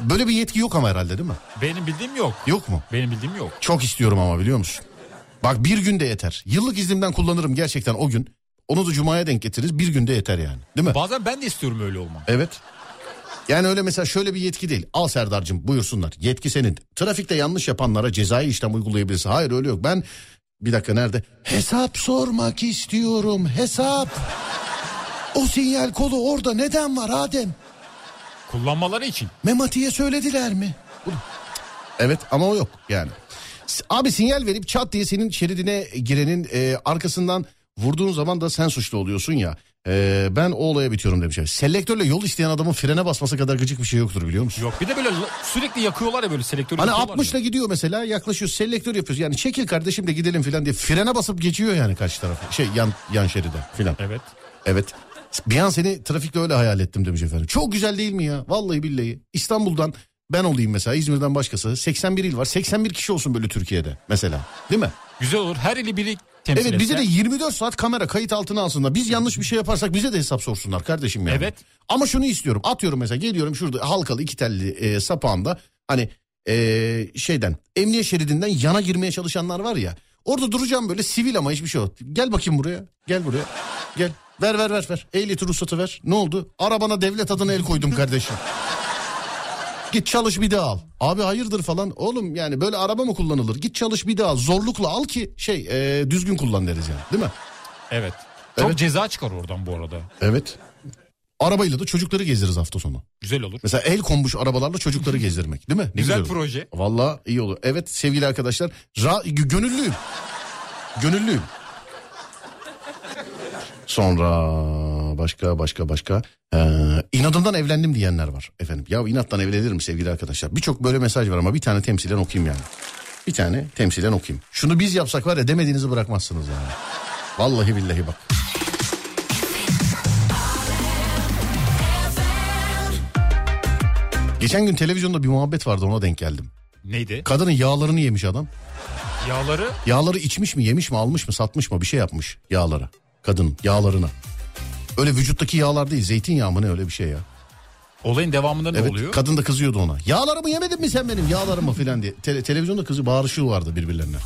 böyle bir yetki yok ama herhalde değil mi? Benim bildiğim yok. Yok mu? Benim bildiğim yok. Çok istiyorum ama biliyor musun? Bak bir günde yeter. Yıllık iznimden kullanırım gerçekten o gün. Onu da cumaya denk getiririz. Bir günde yeter yani. Değil mi? Bazen ben de istiyorum öyle olmak. Evet. Yani öyle mesela şöyle bir yetki değil. Al Serdar'cığım buyursunlar. Yetki senin. Trafikte yanlış yapanlara cezai işlem uygulayabilirsin. Hayır öyle yok. Ben bir dakika nerede? Hesap sormak istiyorum. Hesap. O sinyal kolu orada neden var Adem? Kullanmaları için. Memati'ye söylediler mi? Evet ama o yok yani. Abi sinyal verip çat diye senin şeridine girenin e, arkasından vurduğun zaman da sen suçlu oluyorsun ya. E, ben o olaya bitiyorum demiş. Selektörle yol isteyen adamın frene basması kadar gıcık bir şey yoktur biliyor musun? Yok bir de böyle sürekli yakıyorlar ya böyle selektörü Hani yakıyorlar 60'la gidiyor mesela yaklaşıyor selektör yapıyoruz. Yani çekil kardeşim de gidelim filan diye frene basıp geçiyor yani karşı tarafa. Şey yan yan şeride filan. Evet. Evet. Bir an seni trafikte öyle hayal ettim demiş efendim. Çok güzel değil mi ya? Vallahi billahi. İstanbul'dan ben olayım mesela İzmir'den başkası. 81 il var. 81 kişi olsun böyle Türkiye'de mesela. Değil mi? Güzel olur. Her ili biri temsil Evet bize de etse. 24 saat kamera kayıt altına alsınlar. Biz yanlış bir şey yaparsak bize de hesap sorsunlar kardeşim yani. Evet. Ama şunu istiyorum. Atıyorum mesela geliyorum şurada halkalı iki telli e, sapağında hani e, şeyden emniyet şeridinden yana girmeye çalışanlar var ya. Orada duracağım böyle sivil ama hiçbir şey yok. Gel bakayım buraya. Gel buraya. Gel. Ver ver ver ver. Ehliyeti ruhsatı ver. Ne oldu? Arabana devlet adına el koydum kardeşim. Git çalış bir daha al. Abi hayırdır falan. Oğlum yani böyle araba mı kullanılır? Git çalış bir daha al. Zorlukla al ki şey e, düzgün kullan deriz yani. Değil mi? Evet. Çok Evet. ceza çıkar oradan bu arada. Evet. Arabayla da çocukları gezdiririz hafta sonu. Güzel olur. Mesela el konmuş arabalarla çocukları gezdirmek değil mi? Ne Güzel olur. proje. Valla iyi olur. Evet sevgili arkadaşlar. Ra- gö- gönüllüyüm. Gönüllüyüm. Sonra başka başka başka. Ee, inadından evlendim diyenler var efendim. Ya inattan evlenir mi sevgili arkadaşlar? Birçok böyle mesaj var ama bir tane temsilen okuyayım yani. Bir tane temsilen okuyayım. Şunu biz yapsak var ya demediğinizi bırakmazsınız yani. Vallahi billahi bak. Geçen gün televizyonda bir muhabbet vardı ona denk geldim. Neydi? Kadının yağlarını yemiş adam. Yağları Yağları içmiş mi yemiş mi almış mı satmış mı bir şey yapmış yağları. Kadın yağlarına. Öyle vücuttaki yağlar değil zeytinyağı mı ne öyle bir şey ya. olayın devamında ne Evet oluyor? kadın da kızıyordu ona. Yağlarımı yemedin mi sen benim yağlarımı filan diye. Te- televizyonda kızı bağırışıyor vardı birbirlerine.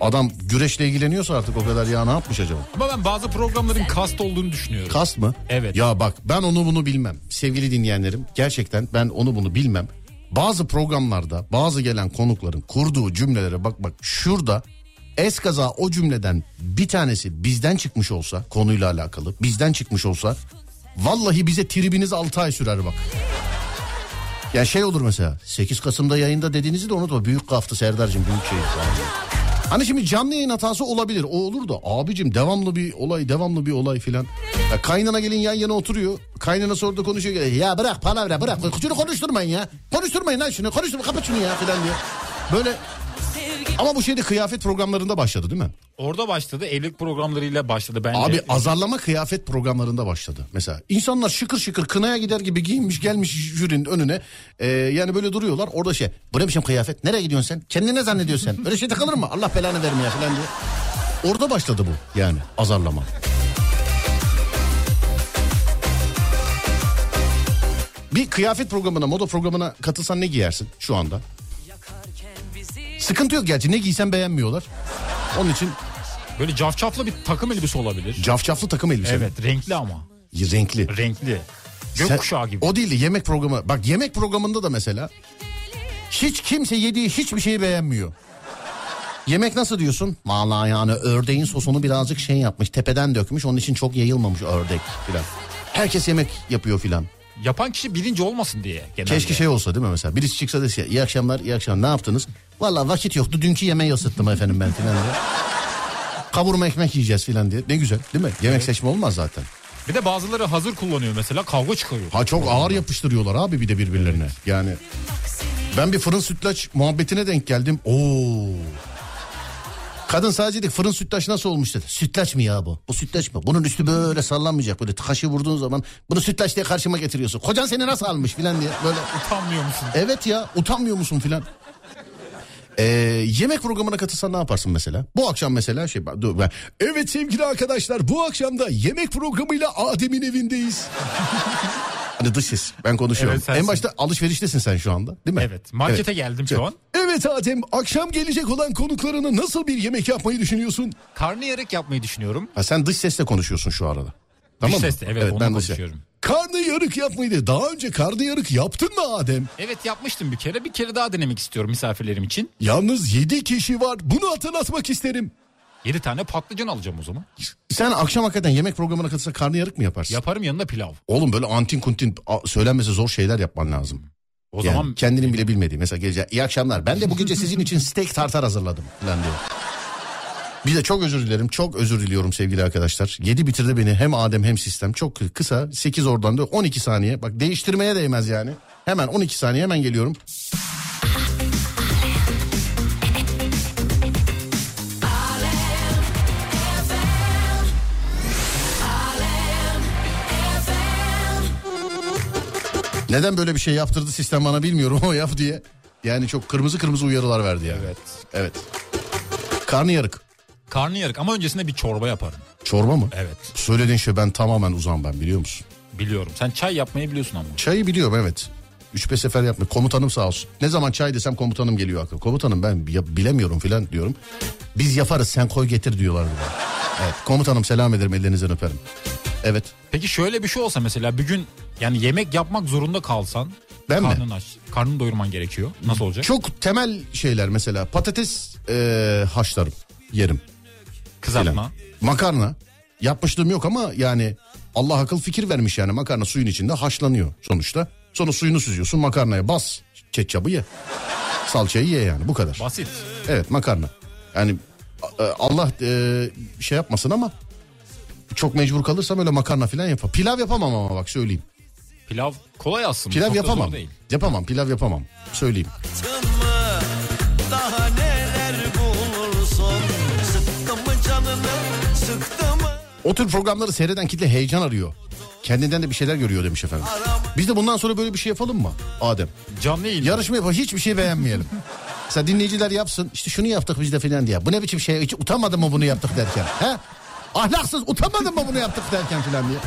Adam güreşle ilgileniyorsa artık o kadar yağ ne yapmış acaba? Ama ben bazı programların kast olduğunu düşünüyorum. Kast mı? Evet. Ya bak ben onu bunu bilmem. Sevgili dinleyenlerim gerçekten ben onu bunu bilmem. Bazı programlarda bazı gelen konukların kurduğu cümlelere bak bak şurada eskaza o cümleden bir tanesi bizden çıkmış olsa konuyla alakalı bizden çıkmış olsa vallahi bize tribiniz 6 ay sürer bak. Ya şey olur mesela 8 Kasım'da yayında dediğinizi de unutma büyük kaftı Serdar'cığım büyük şey. Hani şimdi canlı yayın hatası olabilir. O olur da abicim devamlı bir olay devamlı bir olay filan. Ya kaynana gelin yan yana oturuyor. Kaynana orada konuşuyor. Ya bırak palavra bırak. Şunu konuşturmayın ya. Konuşturmayın lan şunu. Konuşturma kapat şunu ya filan diye. Böyle Ama bu şeyde kıyafet programlarında başladı değil mi? Orada başladı. Evlilik programlarıyla başladı bence. Abi azarlama kıyafet programlarında başladı. Mesela insanlar şıkır şıkır kınaya gider gibi giyinmiş gelmiş jürinin önüne. Ee, yani böyle duruyorlar. Orada şey bu ne biçim kıyafet? Nereye gidiyorsun sen? Kendine ne zannediyorsun sen? Öyle şey takılır mı? Allah belanı vermeye falan diye. Orada başladı bu yani azarlama. Bir kıyafet programına, moda programına katılsan ne giyersin şu anda? Sıkıntı yok gerçi ne giysen beğenmiyorlar. Onun için Böyle cafcaflı bir takım elbise olabilir. cafcaflı takım elbise. mi? Evet renkli ama. Renkli. Renkli. Sen- Gökkuşağı gibi. O değil de yemek programı. Bak yemek programında da mesela hiç kimse yediği hiçbir şeyi beğenmiyor. Yemek nasıl diyorsun? Vallahi yani ördeğin sosunu birazcık şey yapmış. Tepeden dökmüş. Onun için çok yayılmamış ördek filan. Herkes yemek yapıyor filan. Yapan kişi birinci olmasın diye genelde. Keşke şey olsa değil mi mesela? Birisi çıksa dese iyi akşamlar iyi akşamlar ne yaptınız? Vallahi vakit yoktu dünkü yemeği ısıttım efendim ben filan diye. Kavurma ekmek yiyeceğiz filan diye. Ne güzel değil mi? Yemek seçme olmaz zaten. Bir de bazıları hazır kullanıyor mesela kavga çıkarıyor. Ha çok ağır yapıştırıyorlar abi bir de birbirlerine. Yani ben bir fırın sütlaç muhabbetine denk geldim. Oo. Kadın sadece dedi fırın sütlaç nasıl olmuş dedi. Sütlaç mı ya bu? Bu sütlaç mı? Bunun üstü böyle sallanmayacak. Böyle kaşı vurduğun zaman bunu sütlaç diye karşıma getiriyorsun. Kocan seni nasıl almış filan diye. Böyle Utanmıyor musun? evet ya utanmıyor musun filan. Ee, yemek programına katılsan ne yaparsın mesela? Bu akşam mesela şey dur ben. Evet sevgili arkadaşlar bu akşam da yemek programıyla Adem'in evindeyiz. Hani dış ses ben konuşuyorum. Evet, sensin. en başta alışveriştesin sen şu anda değil mi? Evet, markete geldim şu an. Evet Adem akşam gelecek olan konuklarına nasıl bir yemek yapmayı düşünüyorsun? Karnıyarık yapmayı düşünüyorum. Ha, sen dış sesle konuşuyorsun şu arada. Tamam mı? sesle, evet, onunla dış ses. konuşuyorum. Karnıyarık yapmayı da daha önce karnıyarık yaptın mı Adem? Evet yapmıştım bir kere. Bir kere daha denemek istiyorum misafirlerim için. Yalnız 7 kişi var bunu hatırlatmak isterim. 7 tane patlıcan alacağım o zaman. Sen akşam hakikaten yemek programına katılsa karnıyarık mı yaparsın? Yaparım yanında pilav. Oğlum böyle antin kuntin a- söylenmesi zor şeyler yapman lazım. O Yani zaman kendinin bile bilmediği. Mesela gece iyi akşamlar ben de bu gece sizin için steak tartar hazırladım falan diyor. Bir de çok özür dilerim. Çok özür diliyorum sevgili arkadaşlar. 7 bitirdi beni hem Adem hem sistem. Çok kısa 8 oradan da 12 saniye. Bak değiştirmeye değmez yani. Hemen 12 saniye hemen geliyorum. Neden böyle bir şey yaptırdı sistem bana bilmiyorum ama yap diye. Yani çok kırmızı kırmızı uyarılar verdi yani. Evet. Evet. Karnıyarık. Karnıyarık ama öncesinde bir çorba yaparım. Çorba mı? Evet Söylediğin şey ben tamamen uzağım ben biliyor musun? biliyorum. Sen çay yapmayı biliyorsun ama. Çayı biliyorum evet. 3-5 sefer yapma. Komutanım sağ olsun. Ne zaman çay desem komutanım geliyor aklıma. Komutanım ben ya- bilemiyorum filan diyorum. Biz yaparız sen koy getir diyorlar. Evet komutanım selam ederim ellerinizden öperim. Evet. Peki şöyle bir şey olsa mesela bir gün yani yemek yapmak zorunda kalsan. Ben mi? karnın aç. Karnını doyurman gerekiyor. Nasıl olacak? Çok temel şeyler mesela patates e, haşlarım yerim. Kızartma. filan. Makarna yapmışlığım yok ama yani Allah akıl fikir vermiş yani makarna suyun içinde haşlanıyor sonuçta. Sonra suyunu süzüyorsun makarnaya bas ketçabı ye. Salçayı ye yani bu kadar. Basit. Evet makarna. Yani e, Allah e, şey yapmasın ama çok mecbur kalırsam öyle makarna falan yapar. Pilav yapamam ama bak söyleyeyim. Pilav kolay aslında. Pilav çok da yapamam. zor değil. Yapamam pilav yapamam. Söyleyeyim. O tür programları seyreden kitle heyecan arıyor. Kendinden de bir şeyler görüyor demiş efendim. Biz de bundan sonra böyle bir şey yapalım mı Adem? Canlı yayın. Yarışma yapalım hiçbir şey beğenmeyelim. Mesela dinleyiciler yapsın işte şunu yaptık biz de filan diye. Bu ne biçim şey hiç utanmadın mı bunu yaptık derken? He? Ahlaksız utanmadın mı bunu yaptık derken filan diye.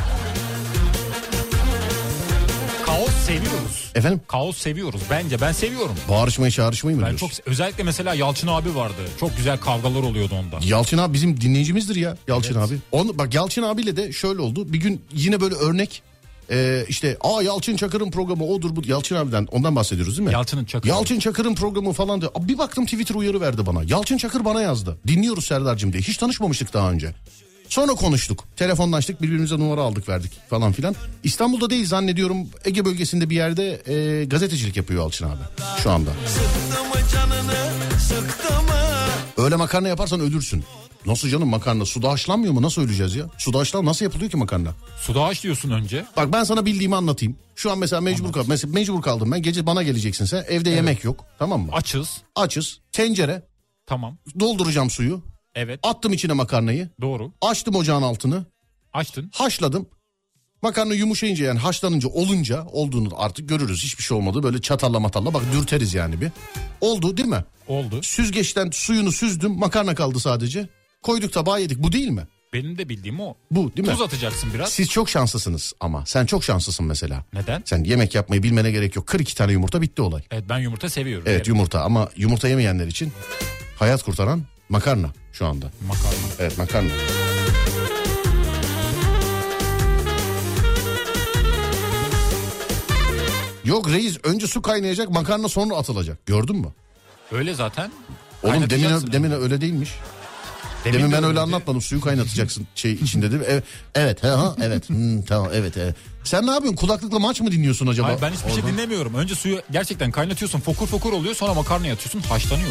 Seviyoruz. Efendim Kaos seviyoruz. Bence ben seviyorum. bağırışmayı çağrışmayı mı Ben diyorsun? çok özellikle mesela Yalçın abi vardı. Çok güzel kavgalar oluyordu onda. Yalçın abi bizim dinleyicimizdir ya Yalçın abi. Onu, bak Yalçın abiyle de şöyle oldu. Bir gün yine böyle örnek e, işte aa Yalçın Çakır'ın programı odur bu Yalçın abiden ondan bahsediyoruz değil mi? Yalçın'ın Çakır'ı. Yalçın Çakır'ın programı falan diyor. Abi Bir baktım Twitter uyarı verdi bana. Yalçın Çakır bana yazdı. Dinliyoruz Serdar'cığım diye. Hiç tanışmamıştık daha önce. Sonra konuştuk. Telefonlaştık birbirimize numara aldık verdik falan filan. İstanbul'da değil zannediyorum Ege bölgesinde bir yerde e, gazetecilik yapıyor Yalçın abi şu anda. Öyle makarna yaparsan ölürsün. Nasıl canım makarna suda haşlanmıyor mu? Nasıl öleceğiz ya? Suda haşlan nasıl yapılıyor ki makarna? Suda haşlıyorsun önce. Bak ben sana bildiğimi anlatayım. Şu an mesela mecbur kaldım. Mesela mecbur kaldım ben. Gece bana geleceksin sen. Evde yemek yok. Tamam mı? Açız. Açız. Tencere. Tamam. Dolduracağım suyu. Evet. Attım içine makarnayı. Doğru. Açtım ocağın altını. Açtın. Haşladım. Makarna yumuşayınca yani haşlanınca olunca olduğunu artık görürüz. Hiçbir şey olmadı. Böyle çatalla matalla bak dürteriz yani bir. Oldu değil mi? Oldu. Süzgeçten suyunu süzdüm. Makarna kaldı sadece. Koyduk tabağa yedik. Bu değil mi? Benim de bildiğim o. Bu değil mi? Tuz atacaksın biraz. Siz çok şanslısınız ama. Sen çok şanslısın mesela. Neden? Sen yemek yapmayı bilmene gerek yok. 42 tane yumurta bitti olay. Evet ben yumurta seviyorum. Evet Yerim. yumurta ama yumurta yemeyenler için hayat kurtaran makarna şu anda. Makarna. Evet makarna. Yok reis önce su kaynayacak makarna sonra atılacak. Gördün mü? Öyle zaten. Oğlum demin, demin öyle değilmiş. Demin Demin, de ben öyle öyleydi. anlatmadım. Suyu kaynatacaksın şey içinde değil mi? Evet, evet, ha, evet. Hmm, tamam, evet, evet. Sen ne yapıyorsun? Kulaklıkla maç mı dinliyorsun acaba? Hayır ben hiçbir şey Oradan? dinlemiyorum. Önce suyu gerçekten kaynatıyorsun. Fokur fokur oluyor. Sonra makarnayı atıyorsun. Haşlanıyor.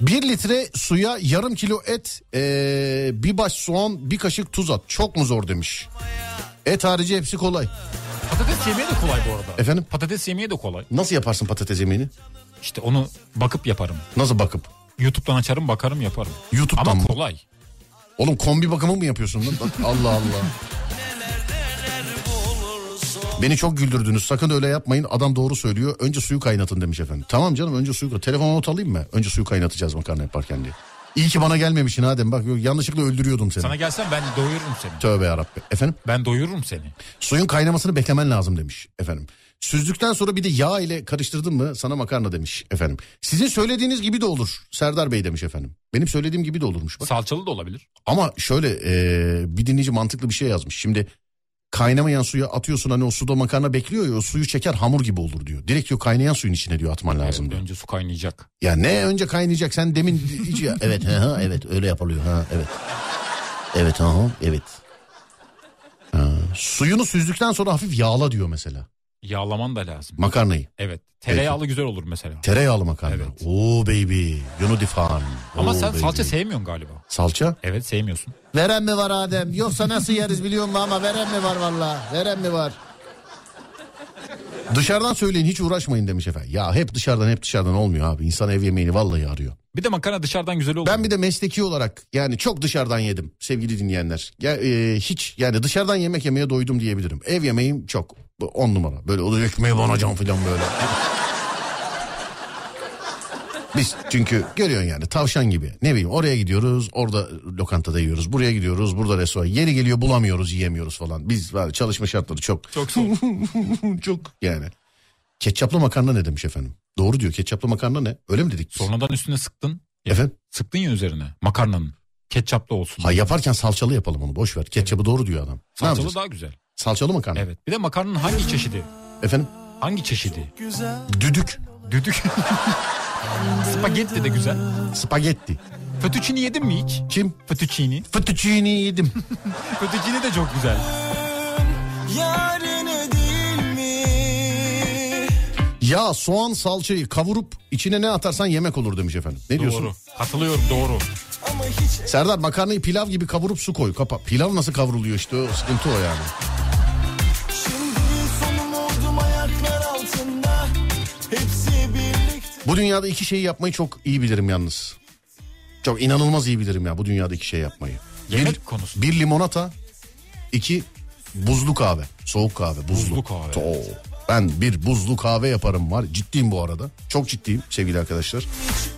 Bir litre suya yarım kilo et, ee, bir baş soğan, bir kaşık tuz at. Çok mu zor demiş. Et harici hepsi kolay. Patates yemeye de kolay bu arada. Efendim? Patates yemeye de kolay. Nasıl yaparsın patates yemeğini? İşte onu bakıp yaparım. Nasıl bakıp? YouTube'dan açarım bakarım yaparım. YouTube'dan Ama mı? kolay. Oğlum kombi bakımı mı yapıyorsun lan? Allah Allah. Beni çok güldürdünüz. Sakın öyle yapmayın. Adam doğru söylüyor. Önce suyu kaynatın demiş efendim. Tamam canım önce suyu kaynat. Telefona not alayım mı? Önce suyu kaynatacağız makarna yaparken diye. İyi ki bana gelmemişsin Adem. Bak yanlışlıkla öldürüyordum seni. Sana gelsen ben doyururum seni. Tövbe yarabbim. Efendim? Ben doyururum seni. Suyun kaynamasını beklemen lazım demiş efendim. Süzdükten sonra bir de yağ ile karıştırdın mı sana makarna demiş efendim. Sizin söylediğiniz gibi de olur Serdar Bey demiş efendim. Benim söylediğim gibi de olurmuş bak. Salçalı da olabilir. Ama şöyle e, bir dinleyici mantıklı bir şey yazmış. Şimdi kaynamayan suya atıyorsun hani o suda makarna bekliyor ya o suyu çeker hamur gibi olur diyor. Direkt diyor kaynayan suyun içine diyor atman lazım Evet, diyor. önce su kaynayacak. Ya ne önce kaynayacak sen demin hiç ya, evet ha, evet öyle yapılıyor ha evet. Evet ha evet. Ha, suyunu süzdükten sonra hafif yağla diyor mesela Yağlaman da lazım. makarnayı. Evet. Tereyağlı güzel olur mesela. Tereyağlı makarna. Evet. Oo baby. Yunudifan. Ama Oo sen baby. salça sevmiyorsun galiba. Salça? Evet sevmiyorsun. Veren mi var Adem? Yoksa nasıl yeriz biliyor musun ama veren mi var valla? Veren mi var? Dışarıdan söyleyin hiç uğraşmayın demiş efendim. Ya hep dışarıdan hep dışarıdan olmuyor abi. İnsan ev yemeğini vallahi arıyor. Bir de makarna dışarıdan güzel olur. Ben bir de mesleki olarak yani çok dışarıdan yedim sevgili dinleyenler. Ya, e, hiç yani dışarıdan yemek yemeye doydum diyebilirim. Ev yemeğim çok on numara. Böyle o da ekmeği banacağım falan böyle. Biz çünkü görüyorsun yani tavşan gibi. Ne bileyim oraya gidiyoruz orada lokantada yiyoruz. Buraya gidiyoruz burada restoran. Yeri geliyor bulamıyoruz yiyemiyoruz falan. Biz var çalışma şartları çok. Çok çok yani. Ketçaplı makarna ne demiş efendim? Doğru diyor ketçaplı makarna ne? Öyle mi dedik biz? Sonradan üstüne sıktın. Ya, Efendim? Sıktın ya üzerine makarnanın. Ketçaplı olsun. Ha yaparken salçalı yapalım onu boş ver. Ketçapı doğru diyor adam. Salçalı daha güzel. Salçalı makarna. Evet. Bir de makarnanın hangi çeşidi? Efendim? Hangi çeşidi? Düdük. Düdük. Spagetti de güzel. Spagetti. Fettuccine yedin mi hiç? Kim? Fettuccine. Fettuccine yedim. Fettuccine de çok güzel. Yarını değil mi? ya soğan salçayı kavurup içine ne atarsan yemek olur demiş efendim. Ne diyorsun? Doğru. Katılıyorum doğru. Ama hiç Serdar makarnayı pilav gibi kavurup su koy. Kapa. Pilav nasıl kavruluyor işte o sıkıntı o yani. Bu dünyada iki şeyi yapmayı çok iyi bilirim yalnız. Çok inanılmaz iyi bilirim ya bu dünyada iki şey yapmayı. Yemek bir, konusu. Bir limonata, iki buzlu kahve. Soğuk kahve, buzlu. Buzlu kahve, Oo. Ben bir buzlu kahve yaparım var. Ciddiyim bu arada. Çok ciddiyim sevgili arkadaşlar.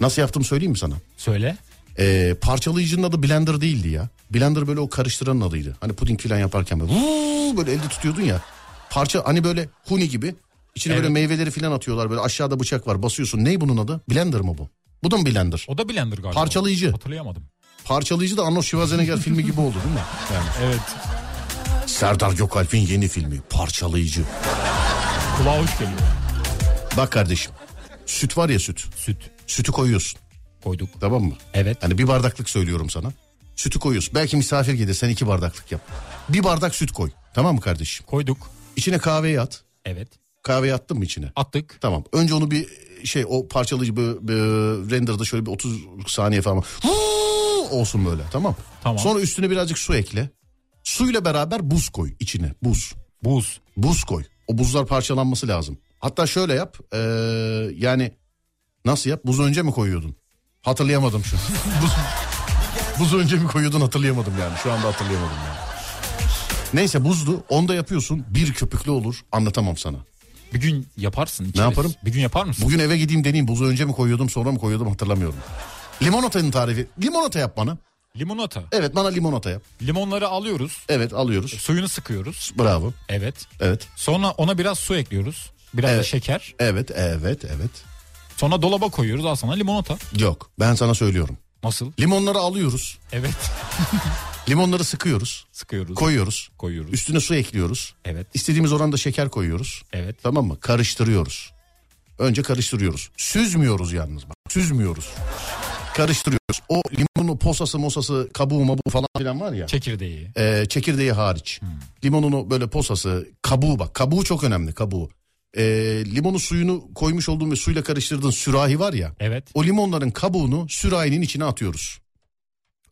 Nasıl yaptım söyleyeyim mi sana? Söyle. Ee, parçalayıcının adı blender değildi ya. Blender böyle o karıştıranın adıydı. Hani puding falan yaparken böyle, vuuu böyle elde tutuyordun ya. Parça hani böyle huni gibi. İçine böyle Evet. meyveleri falan atıyorlar. Böyle aşağıda bıçak var basıyorsun. Ney bunun adı? Blender mı bu? Bu da mı blender? O da blender galiba. Parçalayıcı. Hatırlayamadım. Parçalayıcı da Arnold Schwarzenegger filmi gibi oldu değil mi? Yani. Evet. Serdar Gökalp'in yeni filmi Parçalayıcı. Kulağa hoş geliyor. Bak kardeşim süt var ya süt. Süt Sütü koyuyorsun koyduk. tamam mı? Evet. Hani bir bardaklık söylüyorum sana. Sütü koyuyorsun. Belki misafir gelir sen iki bardaklık yap. Bir bardak süt koy. Tamam mı kardeşim? Koyduk. İçine kahveyi at. Evet. Kahveyi attın mı içine? Attık. Tamam. Önce onu bir şey o parçalayıcı bir, bir renderda şöyle bir 30 saniye falan olsun böyle tamam. Tamam. Sonra üstüne birazcık su ekle. Suyla beraber buz koy içine buz. Buz. Buz koy. O buzlar parçalanması lazım. Hatta şöyle yap. eee, yani Nasıl yap? Buz önce mi koyuyordun? Hatırlayamadım şu. buz, buz önce mi koyuyordun hatırlayamadım yani. Şu anda hatırlayamadım yani. Neyse buzlu. Onda yapıyorsun. Bir köpüklü olur. Anlatamam sana. Bir gün yaparsın. içeriz. yaparım? Bir gün yapar mısın? Bugün eve gideyim deneyeyim. Buzu önce mi koyuyordum sonra mı koyuyordum hatırlamıyorum. Limonatanın tarifi. Limonata yap bana. Limonata. Evet bana limonata yap. Limonları alıyoruz. Evet alıyoruz. Suyunu sıkıyoruz. Bravo. Evet. Evet. Sonra ona biraz su ekliyoruz. Biraz da Evet. şeker. Evet evet evet. Sonra dolaba koyuyoruz. Al sana limonata. Yok ben sana söylüyorum. Nasıl? Limonları alıyoruz. Evet. Limonları sıkıyoruz. Sıkıyoruz. Koyuyoruz. Koyuyoruz. Üstüne su ekliyoruz. Evet. İstediğimiz oranda şeker koyuyoruz. Evet. Tamam mı? Karıştırıyoruz. Önce karıştırıyoruz. Süzmüyoruz yalnız bak. Süzmüyoruz. Karıştırıyoruz. O limonun posası mosası kabuğu mabuğu falan filan var ya. Çekirdeği. e, çekirdeği hariç. Limonun o böyle posası kabuğu bak. Kabuğu çok önemli kabuğu. E, limonu suyunu koymuş olduğun ve suyla karıştırdığın sürahi var ya. Evet. O limonların kabuğunu sürahinin içine atıyoruz.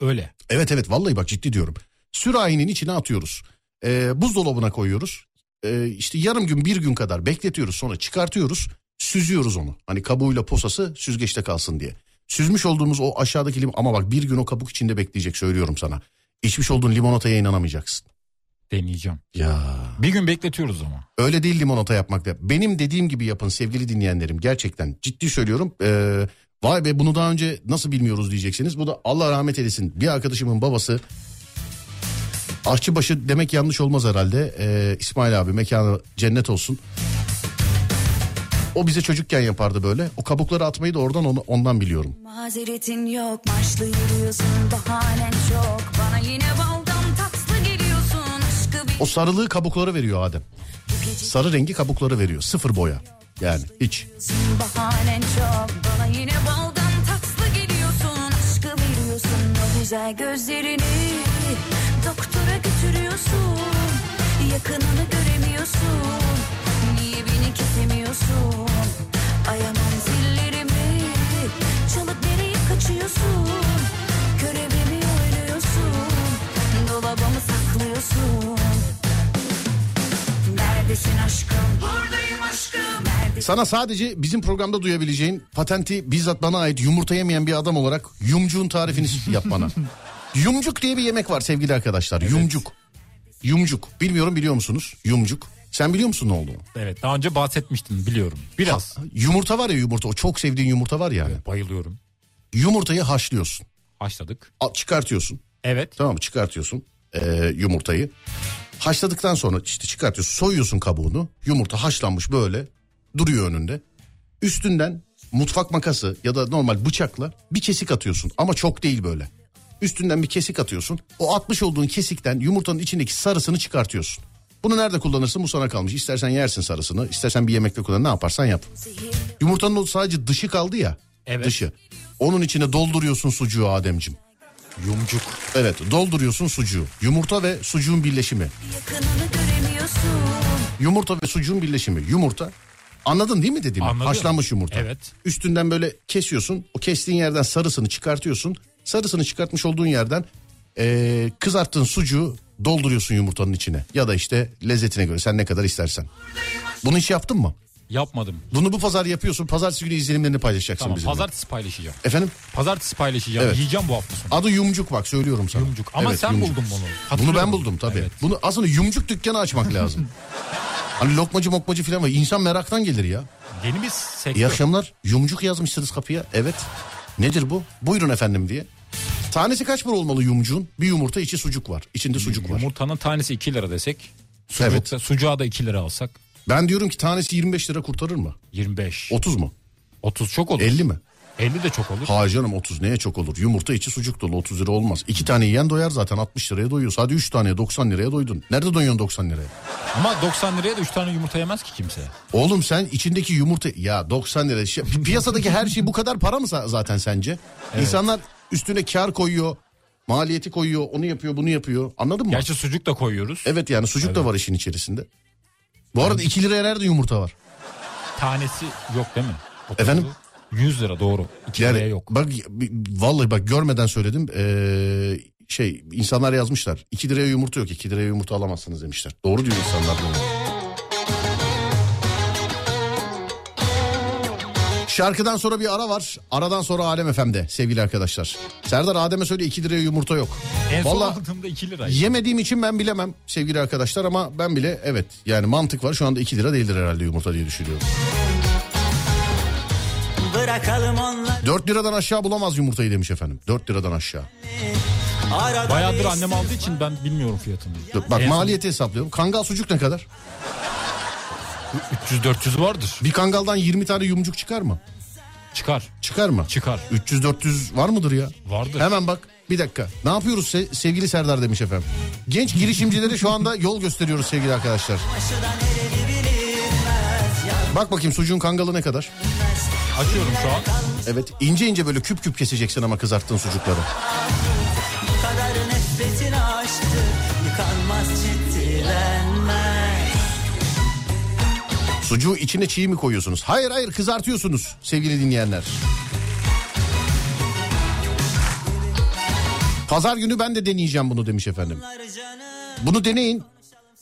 Öyle. Evet evet vallahi bak ciddi diyorum. Sürahinin içine atıyoruz. Ee, buzdolabına koyuyoruz. Ee, işte yarım gün bir gün kadar bekletiyoruz sonra çıkartıyoruz. Süzüyoruz onu. Hani kabuğuyla posası süzgeçte kalsın diye. Süzmüş olduğumuz o aşağıdaki limon ama bak bir gün o kabuk içinde bekleyecek söylüyorum sana. İçmiş olduğun limonataya inanamayacaksın. Deneyeceğim. Ya Bir gün bekletiyoruz ama. öyle değil limonata yapmak da. Benim dediğim gibi yapın sevgili dinleyenlerim gerçekten ciddi söylüyorum. Ee, vay be bunu daha önce nasıl bilmiyoruz diyeceksiniz. Bu da Allah rahmet eylesin bir arkadaşımın babası Aşçıbaşı demek yanlış olmaz herhalde. Ee, İsmail abi mekanı cennet olsun. O bize çocukken yapardı böyle. O kabukları atmayı da oradan onu, ondan biliyorum. Mazeretin yok maçlı yürüyorsun bahanen çok Bana yine baldan tatlı geliyorsun aşkı O sarılığı kabukları veriyor Adem. Sarı rengi kabukları veriyor. Sıfır boya. Yani hiç. bilirsin bahanen çok. Bana yine baldan tatlı geliyorsun. Aşkı veriyorsun. O güzel gözlerini doktora götürüyorsun. Yakınını göremiyorsun. Niye beni kesemiyorsun? Ayamam zillerimi Çalıp nereye kaçıyorsun? Görevimi oynuyorsun. Dolabımı saklıyorsun. Neredesin aşkım? Buradayım aşkım. Sana sadece bizim programda duyabileceğin patenti bizzat bana ait yumurta yemeyen bir adam olarak yumcuğun tarifini yap bana. Yumcuk diye bir yemek var sevgili arkadaşlar. Yumcuk. Yumcuk. Bilmiyorum biliyor musunuz? Yumcuk. Sen biliyor musun ne olduğunu? Evet daha önce bahsetmiştin biliyorum. Biraz. Yumurta var ya yumurta. O çok sevdiğin yumurta var ya. hani. Bayılıyorum. Yumurtayı haşlıyorsun. Haşladık. Al, çıkartıyorsun. Evet. Tamam mı? Çıkartıyorsun ee, yumurtayı. Haşladıktan sonra işte çıkartıyorsun. Soyuyorsun kabuğunu. Yumurta haşlanmış böyle duruyor önünde. Üstünden mutfak makası ya da normal bıçakla bir kesik atıyorsun. Ama çok değil böyle. Üstünden bir kesik atıyorsun. O atmış olduğun kesikten yumurtanın içindeki sarısını çıkartıyorsun. Bunu nerede kullanırsın bu sana kalmış. İstersen yersin sarısını, istersen bir yemekte kullan ne yaparsan yap. Yumurtanın o sadece dışı kaldı ya. Evet. Dışı. Onun içine dolduruyorsun sucuğu Ademcim. Yumcuk. Evet dolduruyorsun sucuğu. Yumurta ve sucuğun birleşimi. Yakınını göremiyorsun. Yumurta ve sucuğun birleşimi. Yumurta. Anladın değil mi dediğimi? Anladım. Haşlanmış yumurta. Evet. Üstünden böyle kesiyorsun. O kestiğin yerden sarısını çıkartıyorsun. Sarısını çıkartmış olduğun yerden eee, kızarttığın sucuğu dolduruyorsun yumurtanın içine. Ya da işte lezzetine göre sen ne kadar istersen. Bunu hiç yaptın mı? Yapmadım. Bunu bu pazar yapıyorsun. Pazartesi günü izlenimlerini paylaşacaksın Tamam bizimle. pazartesi paylaşacağım. Efendim? Pazartesi paylaşacağım. Evet. Yiyeceğim bu hafta sonu. Adı Yumcuk bak söylüyorum sana. Yumcuk. Ama Evet, sen Yumcuk. buldun bunu. Bunu Hatırlıyorum. ben buldum tabii. Evet. Bunu aslında yumcuk dükkanı açmak lazım. hani lokmacı mokmacı falan var. İnsan meraktan gelir ya. Yeni bir sektör. İyi akşamlar. Yumcuk yazmışsınız kapıya. Evet. Nedir bu? Buyurun efendim diye. Tanesi kaç para olmalı yumcuğun? Bir yumurta içi sucuk var. İçinde sucuk var. Yumurtanın tanesi 2 lira desek. Sucuk Evet. sucuğa da 2 lira alsak. Ben diyorum ki tanesi 25 lira kurtarır mı? 25. 30 mu? 30 çok olur. 50 mi? 50 de çok olur. Hayır canım 30 neye çok olur? Yumurta içi sucuk dolu 30 lira olmaz. İki tane yiyen doyar zaten 60 liraya doyuyor. Hadi 3 taneye 90 liraya doydun. Nerede doyuyorsun 90 liraya? Ama 90 liraya da 3 tane yumurta yemez ki kimse. Oğlum sen içindeki yumurta ya 90 lira. Şey, piyasadaki her şey bu kadar para mı zaten sence? İnsanlar üstüne kar koyuyor. Maliyeti koyuyor. Onu yapıyor bunu yapıyor. Anladın mı? Gerçi sucuk da koyuyoruz. Evet yani sucuk da var işin içerisinde. Bu arada 2 liraya nerede yumurta var? Tanesi yok değil mi? 30'u Efendim? 100 lira doğru. 2 Yani liraya yok. bak vallahi bak görmeden söyledim. Ee, şey insanlar yazmışlar. 2 liraya yumurta yok. 2 liraya yumurta alamazsınız demişler. Doğru diyor insanlar. Doğru. Şarkıdan sonra bir ara var. Aradan sonra Alem FM'de sevgili arkadaşlar. Serdar Adem'e söyle 2 liraya yumurta yok. En son Vallahi aldığımda 2 lira. yemediğim için ben bilemem sevgili arkadaşlar ama ben bile evet yani mantık var. Şu anda 2 lira değildir herhalde yumurta diye düşünüyorum. Bırakalım onlar 4 liradan aşağı bulamaz yumurtayı demiş efendim. 4 liradan aşağı. arada Bayağıdır annem aldığı için ben bilmiyorum fiyatını. Dur, Bak En son maliyeti hesaplıyorum. Kangal sucuk ne kadar? 300-400 vardır. Bir kangaldan 20 tane yumcuk çıkar mı? Çıkar. Çıkar mı? Çıkar. 300-400 var mıdır ya? Vardır. Hemen bak bir dakika. Ne yapıyoruz se- sevgili Serdar demiş efendim. Genç girişimcilere şu anda yol gösteriyoruz sevgili arkadaşlar. Bak bakayım sucuğun kangalı ne kadar? Açıyorum şu an. Evet ince ince böyle küp küp keseceksin ama kızarttığın sucukları. Bu kadar nefretin aştı Yıkanmaz Sucuğu içine çiğ mi koyuyorsunuz? Hayır hayır kızartıyorsunuz sevgili dinleyenler. Pazar günü ben de deneyeceğim bunu demiş efendim. Bunu deneyin.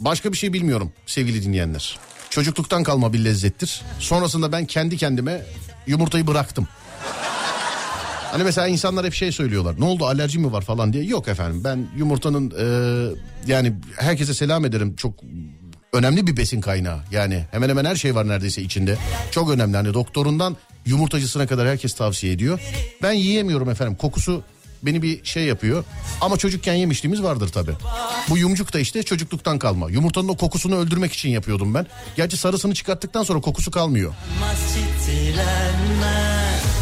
Başka bir şey bilmiyorum sevgili dinleyenler. Çocukluktan kalma bir lezzettir. Sonrasında ben kendi kendime yumurtayı bıraktım. Hani mesela insanlar hep şey söylüyorlar. Ne oldu alerji mi var falan diye. Yok efendim ben yumurtanın e, yani herkese selam ederim. Çok önemli bir besin kaynağı. Yani hemen hemen her şey var neredeyse içinde. Çok önemli. Hani doktorundan yumurtacısına kadar herkes tavsiye ediyor. Ben yiyemiyorum efendim. Kokusu beni bir şey yapıyor. Ama çocukken yemişliğimiz vardır tabii. Bu yumcuk da işte çocukluktan kalma. Yumurtanın o kokusunu öldürmek için yapıyordum ben. Gerçi sarısını çıkarttıktan sonra kokusu kalmıyor.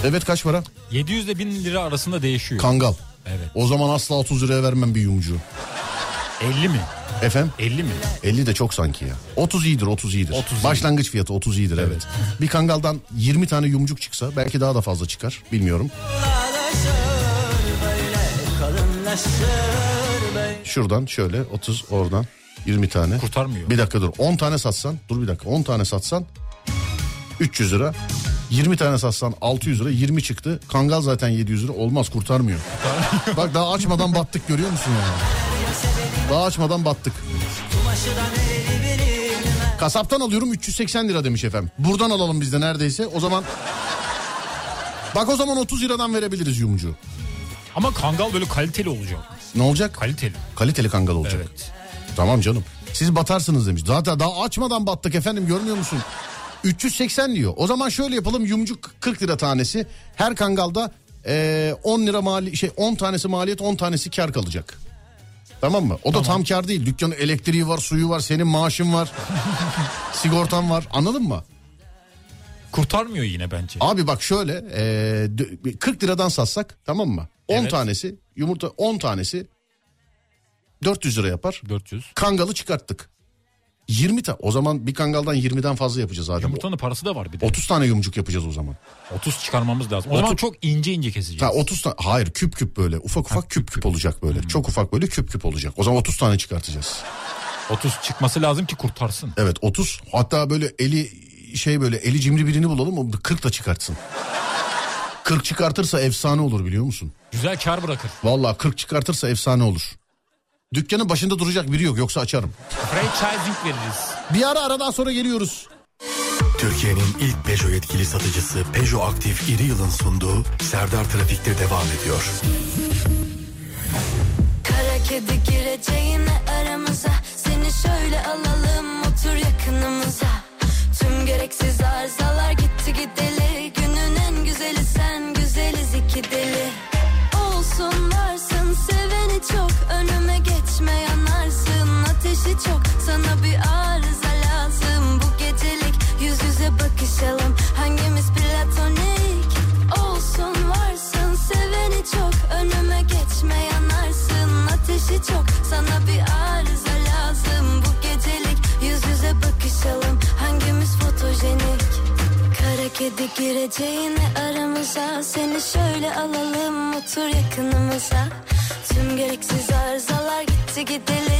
Evet kaç para? 700 ile 1000 lira arasında değişiyor. Kangal. Evet. O zaman asla 30 liraya vermem bir yumcuğu. 50 mi? Efendim? 50 mi? 50 de çok sanki ya. 30 iyidir 30 iyidir. 30 iyi. Başlangıç fiyatı 30 iyidir evet. Bir kangaldan 20 tane yumcuk çıksa belki daha da fazla çıkar bilmiyorum. Şuradan şöyle 30 oradan 20 tane. Kurtarmıyor. Bir dakika dur 10 tane satsan dur bir dakika 10 tane satsan 300 lira. 20 tane satsan 600 lira 20 çıktı. Kangal zaten 700 lira olmaz kurtarmıyor. Bak daha açmadan battık görüyor musun yani? Daha açmadan battık. Kasaptan alıyorum 380 lira demiş efendim. Buradan alalım biz de neredeyse. O zaman Bak o zaman 30 liradan verebiliriz yumcu. Ama kangal böyle kaliteli olacak. Ne olacak? Kaliteli. Kaliteli kangal olacak. Evet. Tamam canım. Siz batarsınız demiş. Zaten daha açmadan battık efendim görmüyor musun? 380 diyor. O zaman şöyle yapalım yumcuk 40 lira tanesi. Her kangalda eee, 10 lira mali şey 10 tanesi maliyet 10 tanesi kar kalacak. Tamam mı? O da tam kar değil. Dükkanın elektriği var, suyu var, senin maaşın var. sigortan var. Anladın mı? Kurtarmıyor yine bence. Abi bak şöyle dö- 40 liradan satsak tamam mı? 10 Evet. tanesi yumurta 10 tanesi 400 lira yapar. 400. Kangalı çıkarttık. 20 tane. O zaman bir kangaldan 20'den fazla yapacağız zaten. Yumurtanın parası da var bir de. 30 tane yumcuk yapacağız o zaman. 30 çıkarmamız lazım. O zaman çok ince ince keseceğiz. Ha 30 tane. Hayır küp küp böyle. Ufak ufak küp küp olacak böyle. Çok ufak böyle küp küp olacak. O zaman 30 tane çıkartacağız. 30 çıkması lazım ki kurtarsın. Evet 30. Hatta böyle eli şey böyle eli cimri birini bulalım o 40 da çıkartsın. 40 çıkartırsa efsane olur biliyor musun? Güzel kar bırakır. Vallahi 40 çıkartırsa efsane olur. Dükkanın başında duracak biri yok yoksa açarım. Franchising veririz. Bir ara aradan sonra geliyoruz. Türkiye'nin ilk Peugeot yetkili satıcısı Peugeot Aktif İri Yıl'ın sunduğu Serdar Trafik'te devam ediyor. Kara kedi gireceğine aramıza Seni şöyle alalım otur yakınımıza Tüm gereksiz arızalar gitti gideli. Günün en güzeli sen güzeliz iki deli. Olsun varsın seveni çok. Önüme geçme yanarsın ateşi çok. Sana bir arıza lazım. Bu gecelik Yüz yüze bakışalım. Hangimiz platonik? Olsun varsın seveni çok. Önüme geçme yanarsın ateşi çok. Sana bir arıza kedi gireceğine aramıza. Seni şöyle alalım otur yakınımıza. Tüm gereksiz arızalar gitti gideli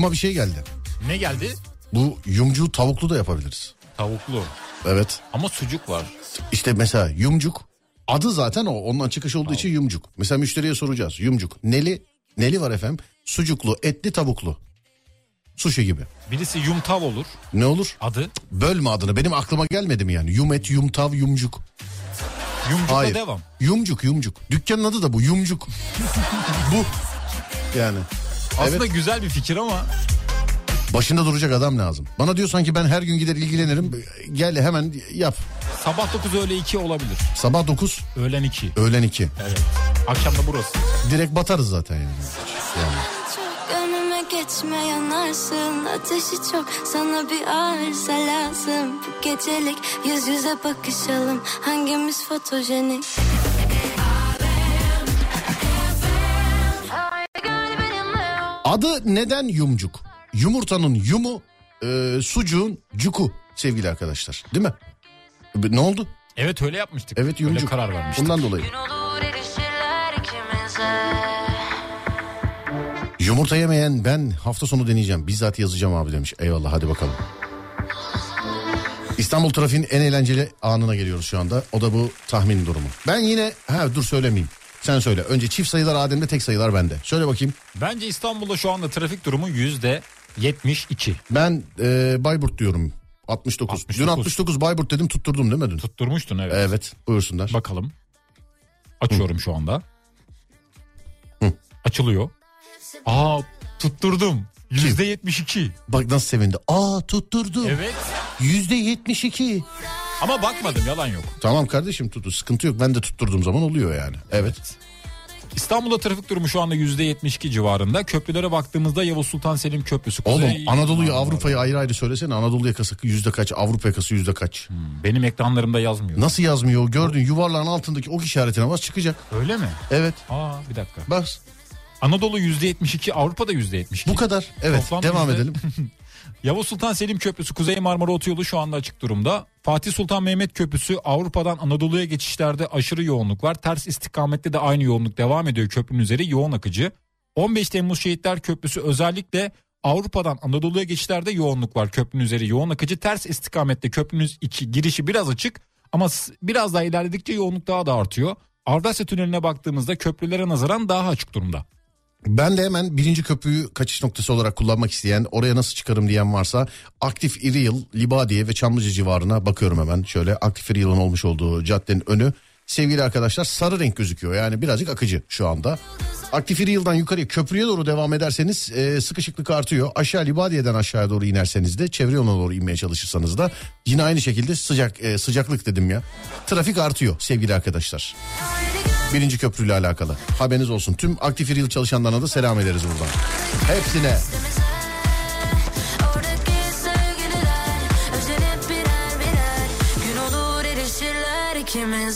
aklıma bir şey geldi. Ne geldi? Bu yumcuğu tavuklu da yapabiliriz. Tavuklu. Evet. Ama sucuk var. İşte mesela yumcuk adı zaten o ondan çıkış olduğu için yumcuk. Mesela müşteriye soracağız yumcuk. Neli? Neli var efendim? Sucuklu, etli, tavuklu. Sushi gibi. Birisi yumtav olur. Ne olur? Adı. Bölme adını. Benim aklıma gelmedi mi yani? Yum et, yumtav, yumcuk. Yumcukla Hayır. devam. Yumcuk, yumcuk. Dükkanın adı da bu. Yumcuk. bu. Yani. Aslında Evet. güzel bir fikir ama Başında duracak adam lazım. Bana diyor sanki ben her gün gider ilgilenirim. Gel hemen yap. sabah 9 öğle 2 olabilir. Sabah 9, Öğlen 2. öğlen 2. Evet. Akşam da burası. Direkt batarız zaten yani. yani. Çok önüme geçme yanarsın Ateşi çok sana bir arıza lazım Bu gecelik yüz yüze bakışalım Hangimiz fotojenik Adı neden yumcuk? Yumurtanın yumu, e, sucuğun cuku sevgili arkadaşlar. Değil mi? E, Ne oldu? Evet öyle yapmıştık. Evet Öyle yumcuk. karar vermiştik. Bundan dolayı. Yumurta yemeyen ben hafta sonu deneyeceğim. Bizzat yazacağım abi demiş. Eyvallah hadi bakalım. İstanbul trafiğin en eğlenceli anına geliyoruz şu anda. O da bu tahmin durumu. Ben yine ha dur söylemeyeyim. Sen söyle. Önce çift sayılar Adem'de tek sayılar bende. Söyle bakayım. Bence İstanbul'da şu anda trafik durumu yüzde 72. Ben e, Bayburt diyorum. 69. Dün 69. 69 Bayburt dedim tutturdum değil mi dün? Tutturmuştun evet. Evet buyursunlar. Bakalım. Açıyorum şu anda. Açılıyor. Aa tutturdum. Yüzde 72. Bak nasıl sevindi. Aa tutturdu. Evet. Yüzde 72. Ama bakmadım yalan yok. Tamam kardeşim tuttu. Sıkıntı yok. Ben de tutturduğum zaman oluyor yani. Evet. İstanbul'da trafik durumu şu anda yüzde 72 civarında. Köprülere baktığımızda Yavuz Sultan Selim Köprüsü. Oğlum Anadolu'yu Avrupa'yı ayrı ayrı söylesene. Anadolu yakası yüzde kaç? Avrupa yakası yüzde kaç? Benim ekranlarımda yazmıyor. Nasıl yazmıyor? Gördün yuvarlağın altındaki ok işaretine bas çıkacak. Öyle mi? Evet. Aa bir dakika. Bas. Anadolu yüzde 72, Avrupa'da yüzde 72. Bu kadar. Evet. Toplam devam yüzde- edelim. Yavuz Sultan Selim Köprüsü Kuzey Marmara Otoyolu şu anda açık durumda. Fatih Sultan Mehmet Köprüsü Avrupa'dan Anadolu'ya geçişlerde aşırı yoğunluk var. Ters istikamette de aynı yoğunluk devam ediyor köprünün üzeri yoğun akıcı. 15 Temmuz Şehitler Köprüsü özellikle Avrupa'dan Anadolu'ya geçişlerde yoğunluk var. Köprünün üzeri yoğun akıcı. Ters istikamette köprünün içi girişi biraz açık ama biraz daha ilerledikçe yoğunluk daha da artıyor. Avrasya Tüneli'ne baktığımızda köprülere nazaran daha açık durumda. Ben de hemen birinci köprüyü kaçış noktası olarak kullanmak isteyen, oraya nasıl çıkarım diyen varsa aktif İri Yıl, Libadiye ve Çamlıca civarına bakıyorum hemen. Şöyle aktif İri Yıl'ın olmuş olduğu caddenin önü. Sevgili arkadaşlar sarı renk gözüküyor yani birazcık akıcı şu anda. Aktif İri Yıl'dan yukarıya köprüye doğru devam ederseniz e, sıkışıklık artıyor. Aşağı Libadiye'den aşağıya doğru inerseniz de çevre yoluna doğru inmeye çalışırsanız da yine aynı şekilde sıcak e, sıcaklık dedim ya. Trafik artıyor sevgili arkadaşlar. Birinci köprüyle alakalı. Haberiniz olsun. Tüm aktif yıl çalışanlarına da selam ederiz buradan. Hepsine.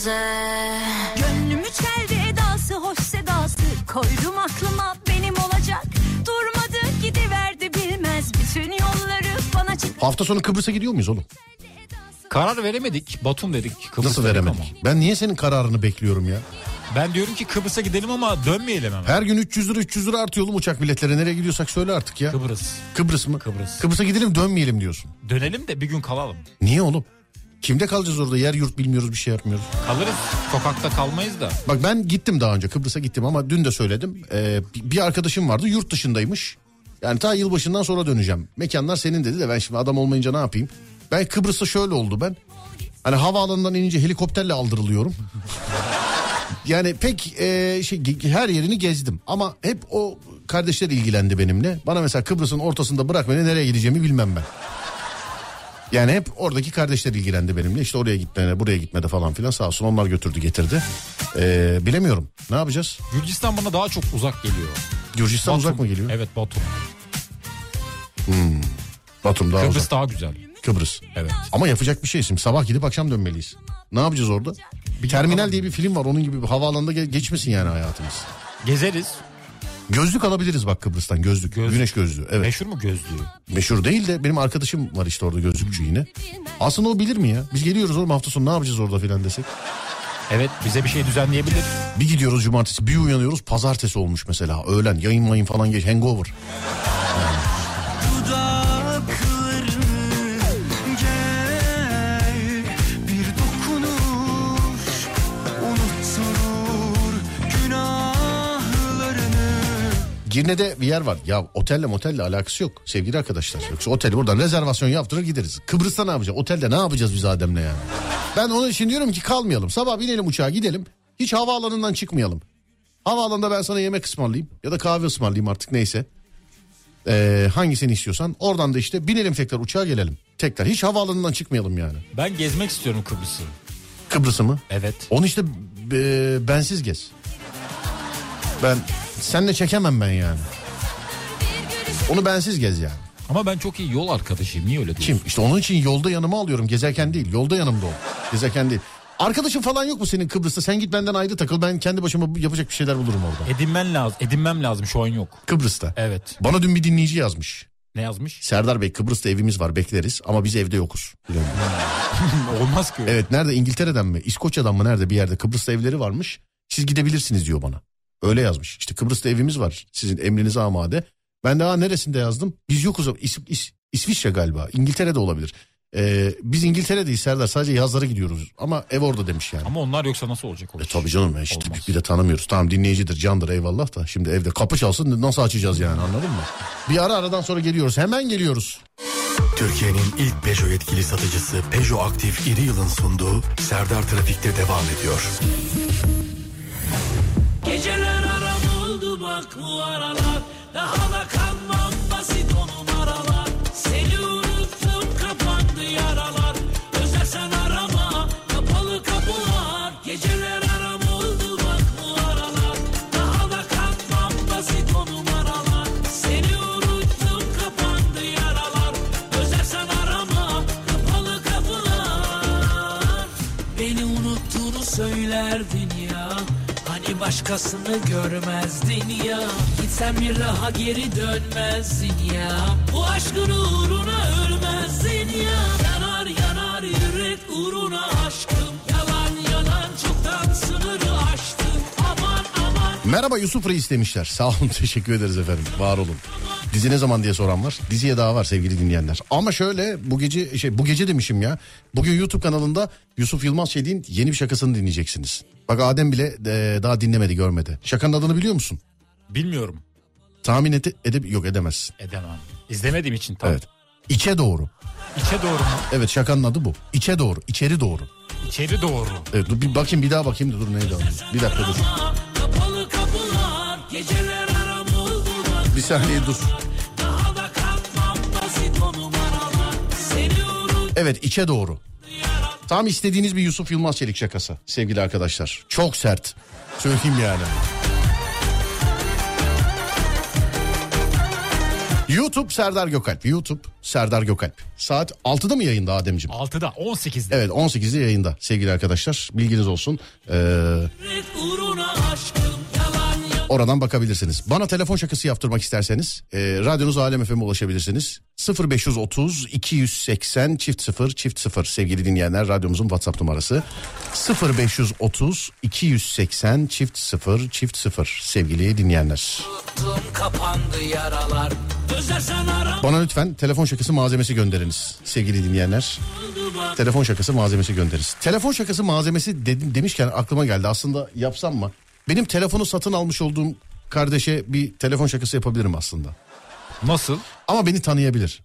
İkimize Gönlümü çeldi edası hoş sedası Koydum aklıma benim olacak Durmadı gidiverdi bilmez Bütün yolları bana çık Hafta sonu Kıbrıs'a gidiyor muyuz oğlum? Karar veremedik. Batum dedik. Kıbrıs Nasıl dedik veremedik? ama. Ben niye senin kararını bekliyorum ya? Ben diyorum ki Kıbrıs'a gidelim ama dönmeyelim hemen. Her gün 300 lira 300 lira artıyor oğlum uçak biletleri. Nereye gidiyorsak söyle artık ya. Kıbrıs. Kıbrıs mı? Kıbrıs. Kıbrıs'a gidelim dönmeyelim diyorsun. Dönelim de bir gün kalalım. Niye oğlum? Kimde kalacağız orada? Yer yurt bilmiyoruz bir şey yapmıyoruz. Kalırız. Sokakta kalmayız da. Bak ben gittim daha önce Kıbrıs'a gittim ama dün de söyledim. Ee, bir- arkadaşım vardı yurt dışındaymış. Yani ta yılbaşından sonra döneceğim. Mekanlar senin dedi de ben şimdi adam olmayınca ne yapayım? Ben Kıbrıs'ta şöyle oldu ben. Hani havaalanından inince helikopterle aldırılıyorum. yani pek e, şey her yerini gezdim ama hep o kardeşler ilgilendi benimle. Bana mesela Kıbrıs'ın ortasında bırak beni nereye gideceğimi bilmem ben. Yani hep oradaki kardeşler ilgilendi benimle. İşte oraya gitmene, buraya gitmede falan filan sağ olsun onlar götürdü getirdi. Ee, bilemiyorum. Ne yapacağız? Gürcistan bana daha çok uzak geliyor. Gürcistan uzak Batum. mı geliyor? Evet Batum. Batum daha Kıbrıs uzak. daha güzel. Kıbrıs. Evet. Ama yapacak bir şey şimdi. Sabah gidip akşam dönmeliyiz. Ne yapacağız orada? Terminal diye bir film var. Onun gibi bir havaalanında ge- geçmesin yani hayatımız. Gezeriz. Gözlük alabiliriz bak Kıbrıs'tan gözlük. Gözlük. Güneş gözlüğü. Evet. Meşhur mu gözlüğü? Meşhur değil de benim arkadaşım var işte orada gözlükçü yine. Aslında o bilir mi ya? Biz geliyoruz oğlum hafta sonu ne yapacağız orada filan desek. Evet bize bir şey düzenleyebilir. Bir gidiyoruz cumartesi bir uyanıyoruz pazartesi olmuş mesela. Öğlen yayın mayın falan geç hangover. Yani Girne'de bir yer var. Ya otelle motelle alakası yok sevgili arkadaşlar. Yoksa oteli buradan rezervasyon yaptırır gideriz. Kıbrıs'ta ne yapacağız? Otelde ne yapacağız biz Adem'le yani? Ben onun için diyorum ki kalmayalım. Sabah binelim uçağa gidelim. Hiç havaalanından çıkmayalım. Havaalanında ben sana yemek ısmarlayayım. Ya da kahve ısmarlayayım artık neyse. Ee, hangisini istiyorsan. Oradan da işte binelim tekrar uçağa gelelim. Tekrar hiç havaalanından çıkmayalım yani. Ben gezmek istiyorum Kıbrıs'ı. Kıbrıs'ı mı? Evet. Onu işte e, bensiz gez. Ben senle çekemem ben yani. Onu bensiz gez yani. Ama ben çok iyi yol arkadaşıyım. Niye öyle diyorsun? Kim? İşte onun için yolda yanıma alıyorum gezerken değil. Yolda yanımda ol. Gezerken değil. Arkadaşın falan yok mu senin Kıbrıs'ta? Sen git benden ayrı takıl. Ben kendi başıma yapacak bir şeyler bulurum orada. Edinmen lazım. Edinmem lazım şu an yok. Kıbrıs'ta. Evet. Bana dün bir dinleyici yazmış. Ne yazmış? Serdar Bey Kıbrıs'ta evimiz var bekleriz ama biz evde yokuz. Biliyorum. Olmaz ki. öyle. Evet nerede İngiltere'den mi İskoçya'dan mı nerede bir yerde Kıbrıs'ta evleri varmış. Siz gidebilirsiniz diyor bana. Öyle yazmış. İşte Kıbrıs'ta evimiz var sizin emrinize amade. Ben daha neresinde yazdım? Biz yokuz. İs, İs- İsviçre galiba. İngiltere'de olabilir. Ee, biz İngiltere'deyiz Serdar sadece yazlara gidiyoruz. Ama ev orada demiş yani. Ama onlar yoksa nasıl olacak o E tabii canım ya işte Olmaz. bir de tanımıyoruz. Tamam dinleyicidir candır eyvallah da. Şimdi evde kapı çalsın nasıl açacağız yani anladın mı? Bir ara aradan sonra geliyoruz hemen geliyoruz. Türkiye'nin ilk Peugeot yetkili satıcısı Peugeot Aktif İri Yıl'ın sunduğu Serdar Trafik'te devam ediyor. Geceler bak bu aralar Daha da kanmam başkasını görmezdin ya. Gitsen bir daha geri dönmezdin ya. Bu aşkın uğruna ölmezdin ya. Yanar yanar yürek uğruna aşkım Merhaba Yusuf Reis demişler. Sağ olun teşekkür ederiz efendim. Var olun. Dizi ne zaman diye soran var. Diziye daha var sevgili dinleyenler. Ama şöyle bu gece şey bu gece demişim ya. Bugün YouTube kanalında Yusuf Yılmaz Şedi'nin yeni bir şakasını dinleyeceksiniz. Bak Adem bile e, daha dinlemedi görmedi. Şakanın adını biliyor musun? Bilmiyorum. Tahmin ede, edeb yok edemezsin. Edemem. İzlemediğim için tabii. Evet. İçe doğru. İçe doğru mu? Evet şakanın adı bu. İçe doğru. içeri doğru. İçeri doğru. Evet, dur bir bakayım bir daha bakayım da dur neydi adı? Bir dakika dur. Bir saniye dur. Evet içe doğru. Tam istediğiniz bir Yusuf Yılmaz Çelik şakası sevgili arkadaşlar. Çok sert. Söyleyeyim yani. YouTube Serdar Gökalp. YouTube Serdar Gökalp. Saat 6'da mı yayında Ademciğim? 6'da 18'de. Evet 18'de yayında sevgili arkadaşlar. Bilginiz olsun. Ee, oradan bakabilirsiniz. Bana telefon şakası yaptırmak isterseniz e, radyonuz Alem FM'e ulaşabilirsiniz. 0530 280 çift 0 çift 0 sevgili dinleyenler radyomuzun WhatsApp numarası. 0530 280 çift 0 çift 0 sevgili dinleyenler. Bana lütfen telefon şakası malzemesi gönderiniz sevgili dinleyenler. Telefon şakası malzemesi gönderiniz. Telefon şakası malzemesi dedim, demişken aklıma geldi aslında yapsam mı? Benim telefonu satın almış olduğum kardeşe bir telefon şakası yapabilirim aslında. Nasıl? Ama beni tanıyabilir.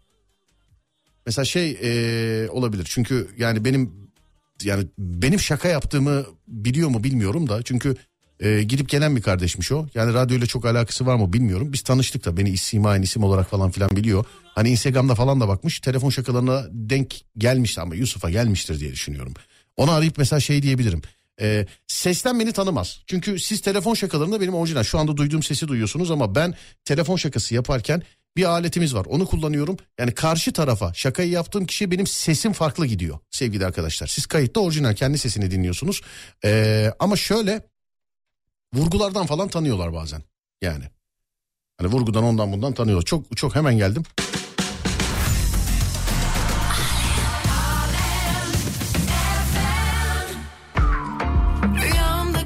Mesela şey eee, olabilir çünkü yani benim yani benim şaka yaptığımı biliyor mu bilmiyorum da çünkü eee, gidip gelen bir kardeşmiş o. Yani radyoyla çok alakası var mı bilmiyorum. Biz tanıştık da beni isim aynı isim olarak falan filan biliyor. Hani Instagram'da falan da bakmış telefon şakalarına denk gelmişti ama Yusuf'a gelmiştir diye düşünüyorum. Onu arayıp mesela şey diyebilirim. Eee, sesten beni tanımaz. Çünkü siz telefon şakalarında benim orijinal şu anda duyduğum sesi duyuyorsunuz ama ben telefon şakası yaparken bir aletimiz var. Onu kullanıyorum. Yani karşı tarafa şakayı yaptığım kişiye benim sesim farklı gidiyor sevgili arkadaşlar. Siz kayıtta orijinal kendi sesini dinliyorsunuz. Ee, ama şöyle vurgulardan falan tanıyorlar bazen. Yani. Hani vurgudan ondan bundan tanıyorlar. Çok çok hemen geldim.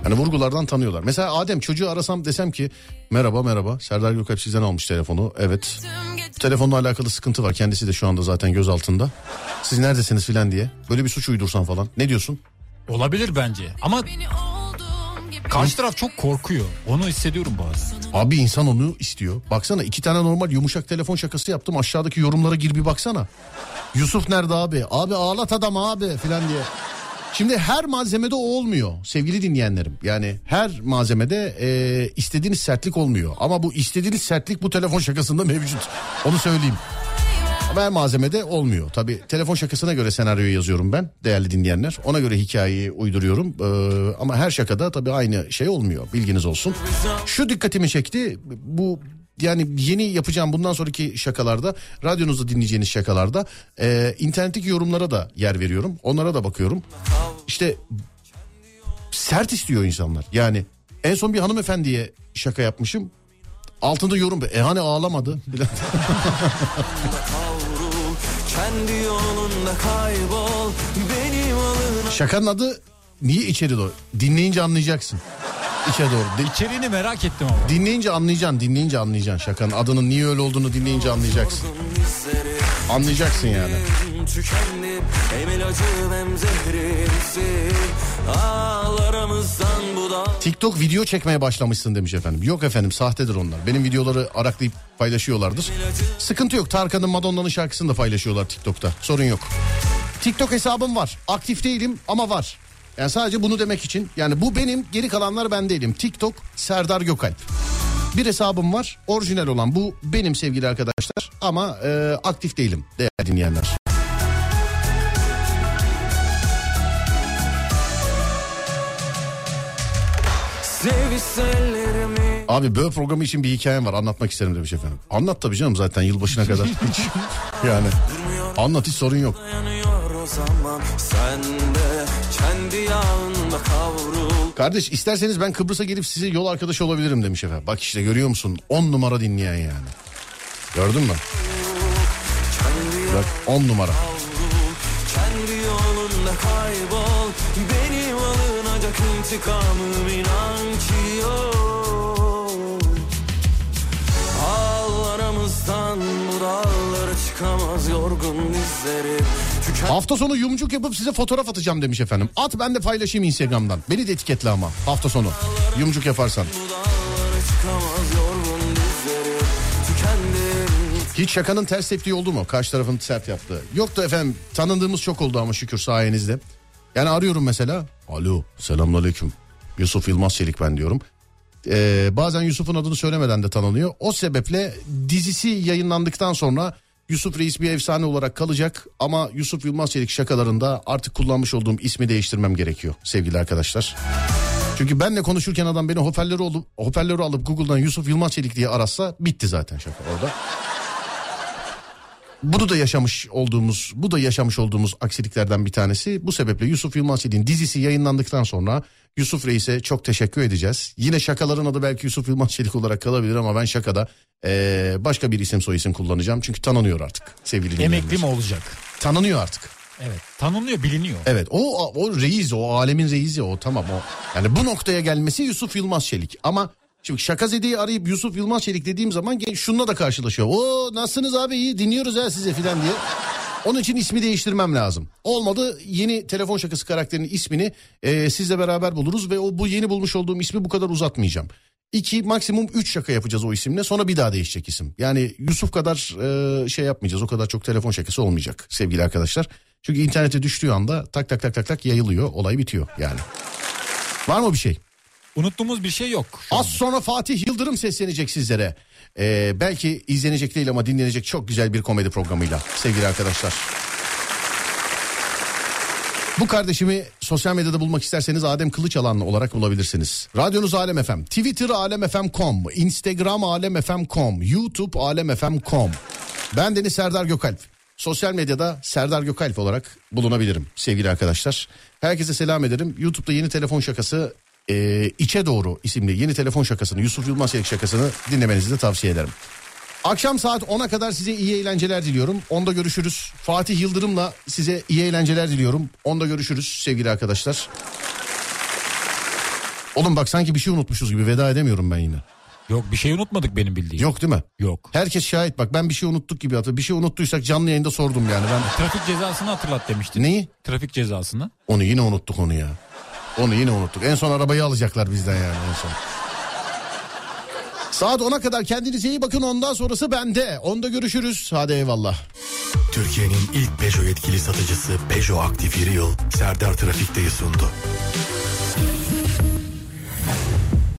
Hani vurgulardan tanıyorlar. Mesela Adem çocuğu arasam desem ki merhaba merhaba Serdar Gökalp sizden almış telefonu. Evet. Telefonla alakalı sıkıntı var. Kendisi de şu anda zaten göz altında. Siz neredesiniz filan diye. Böyle bir suç uydursan falan. Ne diyorsun? Olabilir bence. Ama Karşı taraf çok korkuyor. Onu hissediyorum bazen. Abi insan onu istiyor. Baksana iki tane normal yumuşak telefon şakası yaptım. Aşağıdaki yorumlara gir bir baksana. Yusuf nerede abi? Abi ağlat adam abi filan diye. Şimdi her malzemede o olmuyor sevgili dinleyenlerim. Yani her malzemede e, istediğiniz sertlik olmuyor. Ama bu istediğiniz sertlik bu telefon şakasında mevcut. Onu söyleyeyim. Ama her malzemede olmuyor. Tabi telefon şakasına göre senaryoyu yazıyorum ben değerli dinleyenler. Ona göre hikayeyi uyduruyorum. Ee, ama her şakada tabi aynı şey olmuyor bilginiz olsun. Şu dikkatimi çekti bu yani yeni yapacağım bundan sonraki şakalarda radyonuzda dinleyeceğiniz şakalarda e, internetteki yorumlara da yer veriyorum. Onlara da bakıyorum. İşte sert istiyor insanlar. Yani en son bir hanımefendiye şaka yapmışım. Altında yorum. E hani ağlamadı? Şakanın adı niye içeri doğru? Dinleyince anlayacaksın. İçe doğru. İçeriğini merak ettim ama. dinleyince anlayacaksın, dinleyince anlayacaksın şakanın adının niye öyle olduğunu dinleyince anlayacaksın. Anlayacaksın yani. Tükendim hem ilacım hem zehrimsin Ağlarımızdan bu da TikTok video çekmeye başlamışsın demiş efendim. Yok efendim sahtedir onlar. Benim videoları araklayıp paylaşıyorlardır. Sıkıntı yok. Tarkan'ın Madonna'nın şarkısını da paylaşıyorlar TikTok'ta. Sorun yok. TikTok hesabım var. Aktif değilim ama var. Yani sadece bunu demek için. Yani bu benim geri kalanlar ben değilim. TikTok Serdar Gökalp. Bir hesabım var. Orijinal olan bu benim sevgili arkadaşlar. Ama e, aktif değilim değerli dinleyenler. Sevişse ellerimi Abi böyle programı için bir hikayem var anlatmak isterim demiş efendim. Anlat tabii canım zaten yılbaşına kadar. Hiç. yani anlat hiç sorun yok. Kardeş isterseniz ben Kıbrıs'a gelip size yol arkadaşı olabilirim demiş efendim. Bak işte görüyor musun 10 numara dinleyen yani. Gördün mü? Bak 10 numara. Kendi yolunda kaybol Benim alınacak intikamım inan ki yok Aramızdan bu dağlara çıkamaz yorgun dizlerim Tüken Hafta sonu yumcuk yapıp size fotoğraf atacağım demiş efendim. At ben de paylaşayım Instagram'dan. Beni de etiketle ama hafta sonu. Yumcuk yaparsan. bu dağlara çıkamaz yorgun dizlerim Tükendim Hiç şakanın ters teptiği oldu mu? Karşı tarafın sert yaptığı. Yok da efendim tanındığımız çok oldu ama şükür sayenizde. Yani arıyorum mesela. Alo selamünaleyküm. Yusuf Yılmaz Çelik ben diyorum. Ee, bazen Yusuf'un adını söylemeden de tanınıyor. O sebeple dizisi yayınlandıktan sonra Yusuf Reis bir efsane olarak kalacak. Ama Yusuf Yılmaz Çelik şakalarında artık kullanmış olduğum ismi değiştirmem gerekiyor sevgili arkadaşlar. Çünkü benle konuşurken adam beni hoparlörü, alıp, hoparlörü alıp Google'dan Yusuf Yılmaz Çelik diye arasa bitti zaten şaka orada. Bunu da yaşamış olduğumuz, bu da yaşamış olduğumuz aksiliklerden bir tanesi. Bu sebeple Yusuf Yılmaz Çelik'in dizisi yayınlandıktan sonra Yusuf Reis'e çok teşekkür edeceğiz. Yine şakaların adı belki Yusuf Yılmaz Çelik olarak kalabilir ama ben şakada eee, başka bir isim soy isim kullanacağım. Çünkü tanınıyor artık sevgili. Emekli mi olacak? Tanınıyor artık. Evet. Tanınıyor, biliniyor. Evet o o reis o alemin reisi o tamam o. Yani bu noktaya gelmesi Yusuf Yılmaz Çelik ama şimdi şakazedeyi arayıp Yusuf Yılmaz Çelik dediğim zaman şununla da karşılaşıyor. O nasılsınız abi iyi dinliyoruz ha size filan diye. Onun için ismi değiştirmem lazım. Olmadı yeni telefon şakası karakterinin ismini e, sizle beraber buluruz ve o bu yeni bulmuş olduğum ismi bu kadar uzatmayacağım. İki maksimum üç şaka yapacağız o isimle sonra bir daha değişecek isim. Yani Yusuf kadar e, şey yapmayacağız o kadar çok telefon şakası olmayacak sevgili arkadaşlar. Çünkü internete düştüğü anda tak tak tak tak tak yayılıyor olay bitiyor yani. Var mı bir şey? Unuttuğumuz bir şey yok. Az anda. sonra Fatih Yıldırım seslenecek sizlere. Ee, belki izlenecek değil ama dinlenecek çok güzel bir komedi programıyla sevgili arkadaşlar. Bu kardeşimi sosyal medyada bulmak isterseniz Adem Kılıçalan olarak bulabilirsiniz. Radyonuz Alem FM, Twitter alemfm.com, Instagram alemfm.com, YouTube alemfm.com. Ben Deniz Serdar Gökalp. Sosyal medyada Serdar Gökalp olarak bulunabilirim sevgili arkadaşlar. Herkese selam ederim. YouTube'da yeni telefon şakası e, içe doğru isimli yeni telefon şakasını Yusuf Yılmaz Çelik şakasını dinlemenizi de tavsiye ederim. Akşam saat 10'a kadar size iyi eğlenceler diliyorum. Onda görüşürüz. Fatih Yıldırım'la size iyi eğlenceler diliyorum. Onda görüşürüz sevgili arkadaşlar. Oğlum bak sanki bir şey unutmuşuz gibi veda edemiyorum ben yine. Yok bir şey unutmadık benim bildiğim. Yok değil mi? Yok. Herkes şahit bak ben bir şey unuttuk gibi hatırlıyorum. Bir şey unuttuysak canlı yayında sordum yani ben. Trafik cezasını hatırlat demiştin. Neyi? Trafik cezasını. Onu yine unuttuk onu ya. Onu yine unuttuk. En son arabayı alacaklar bizden yani en son. Saat 10'a kadar kendinize iyi bakın ondan sonrası bende. Onda görüşürüz. Hadi eyvallah. Türkiye'nin ilk Peugeot yetkili satıcısı Peugeot Aktif Yeri Yıl Serdar Trafik'teyi sundu.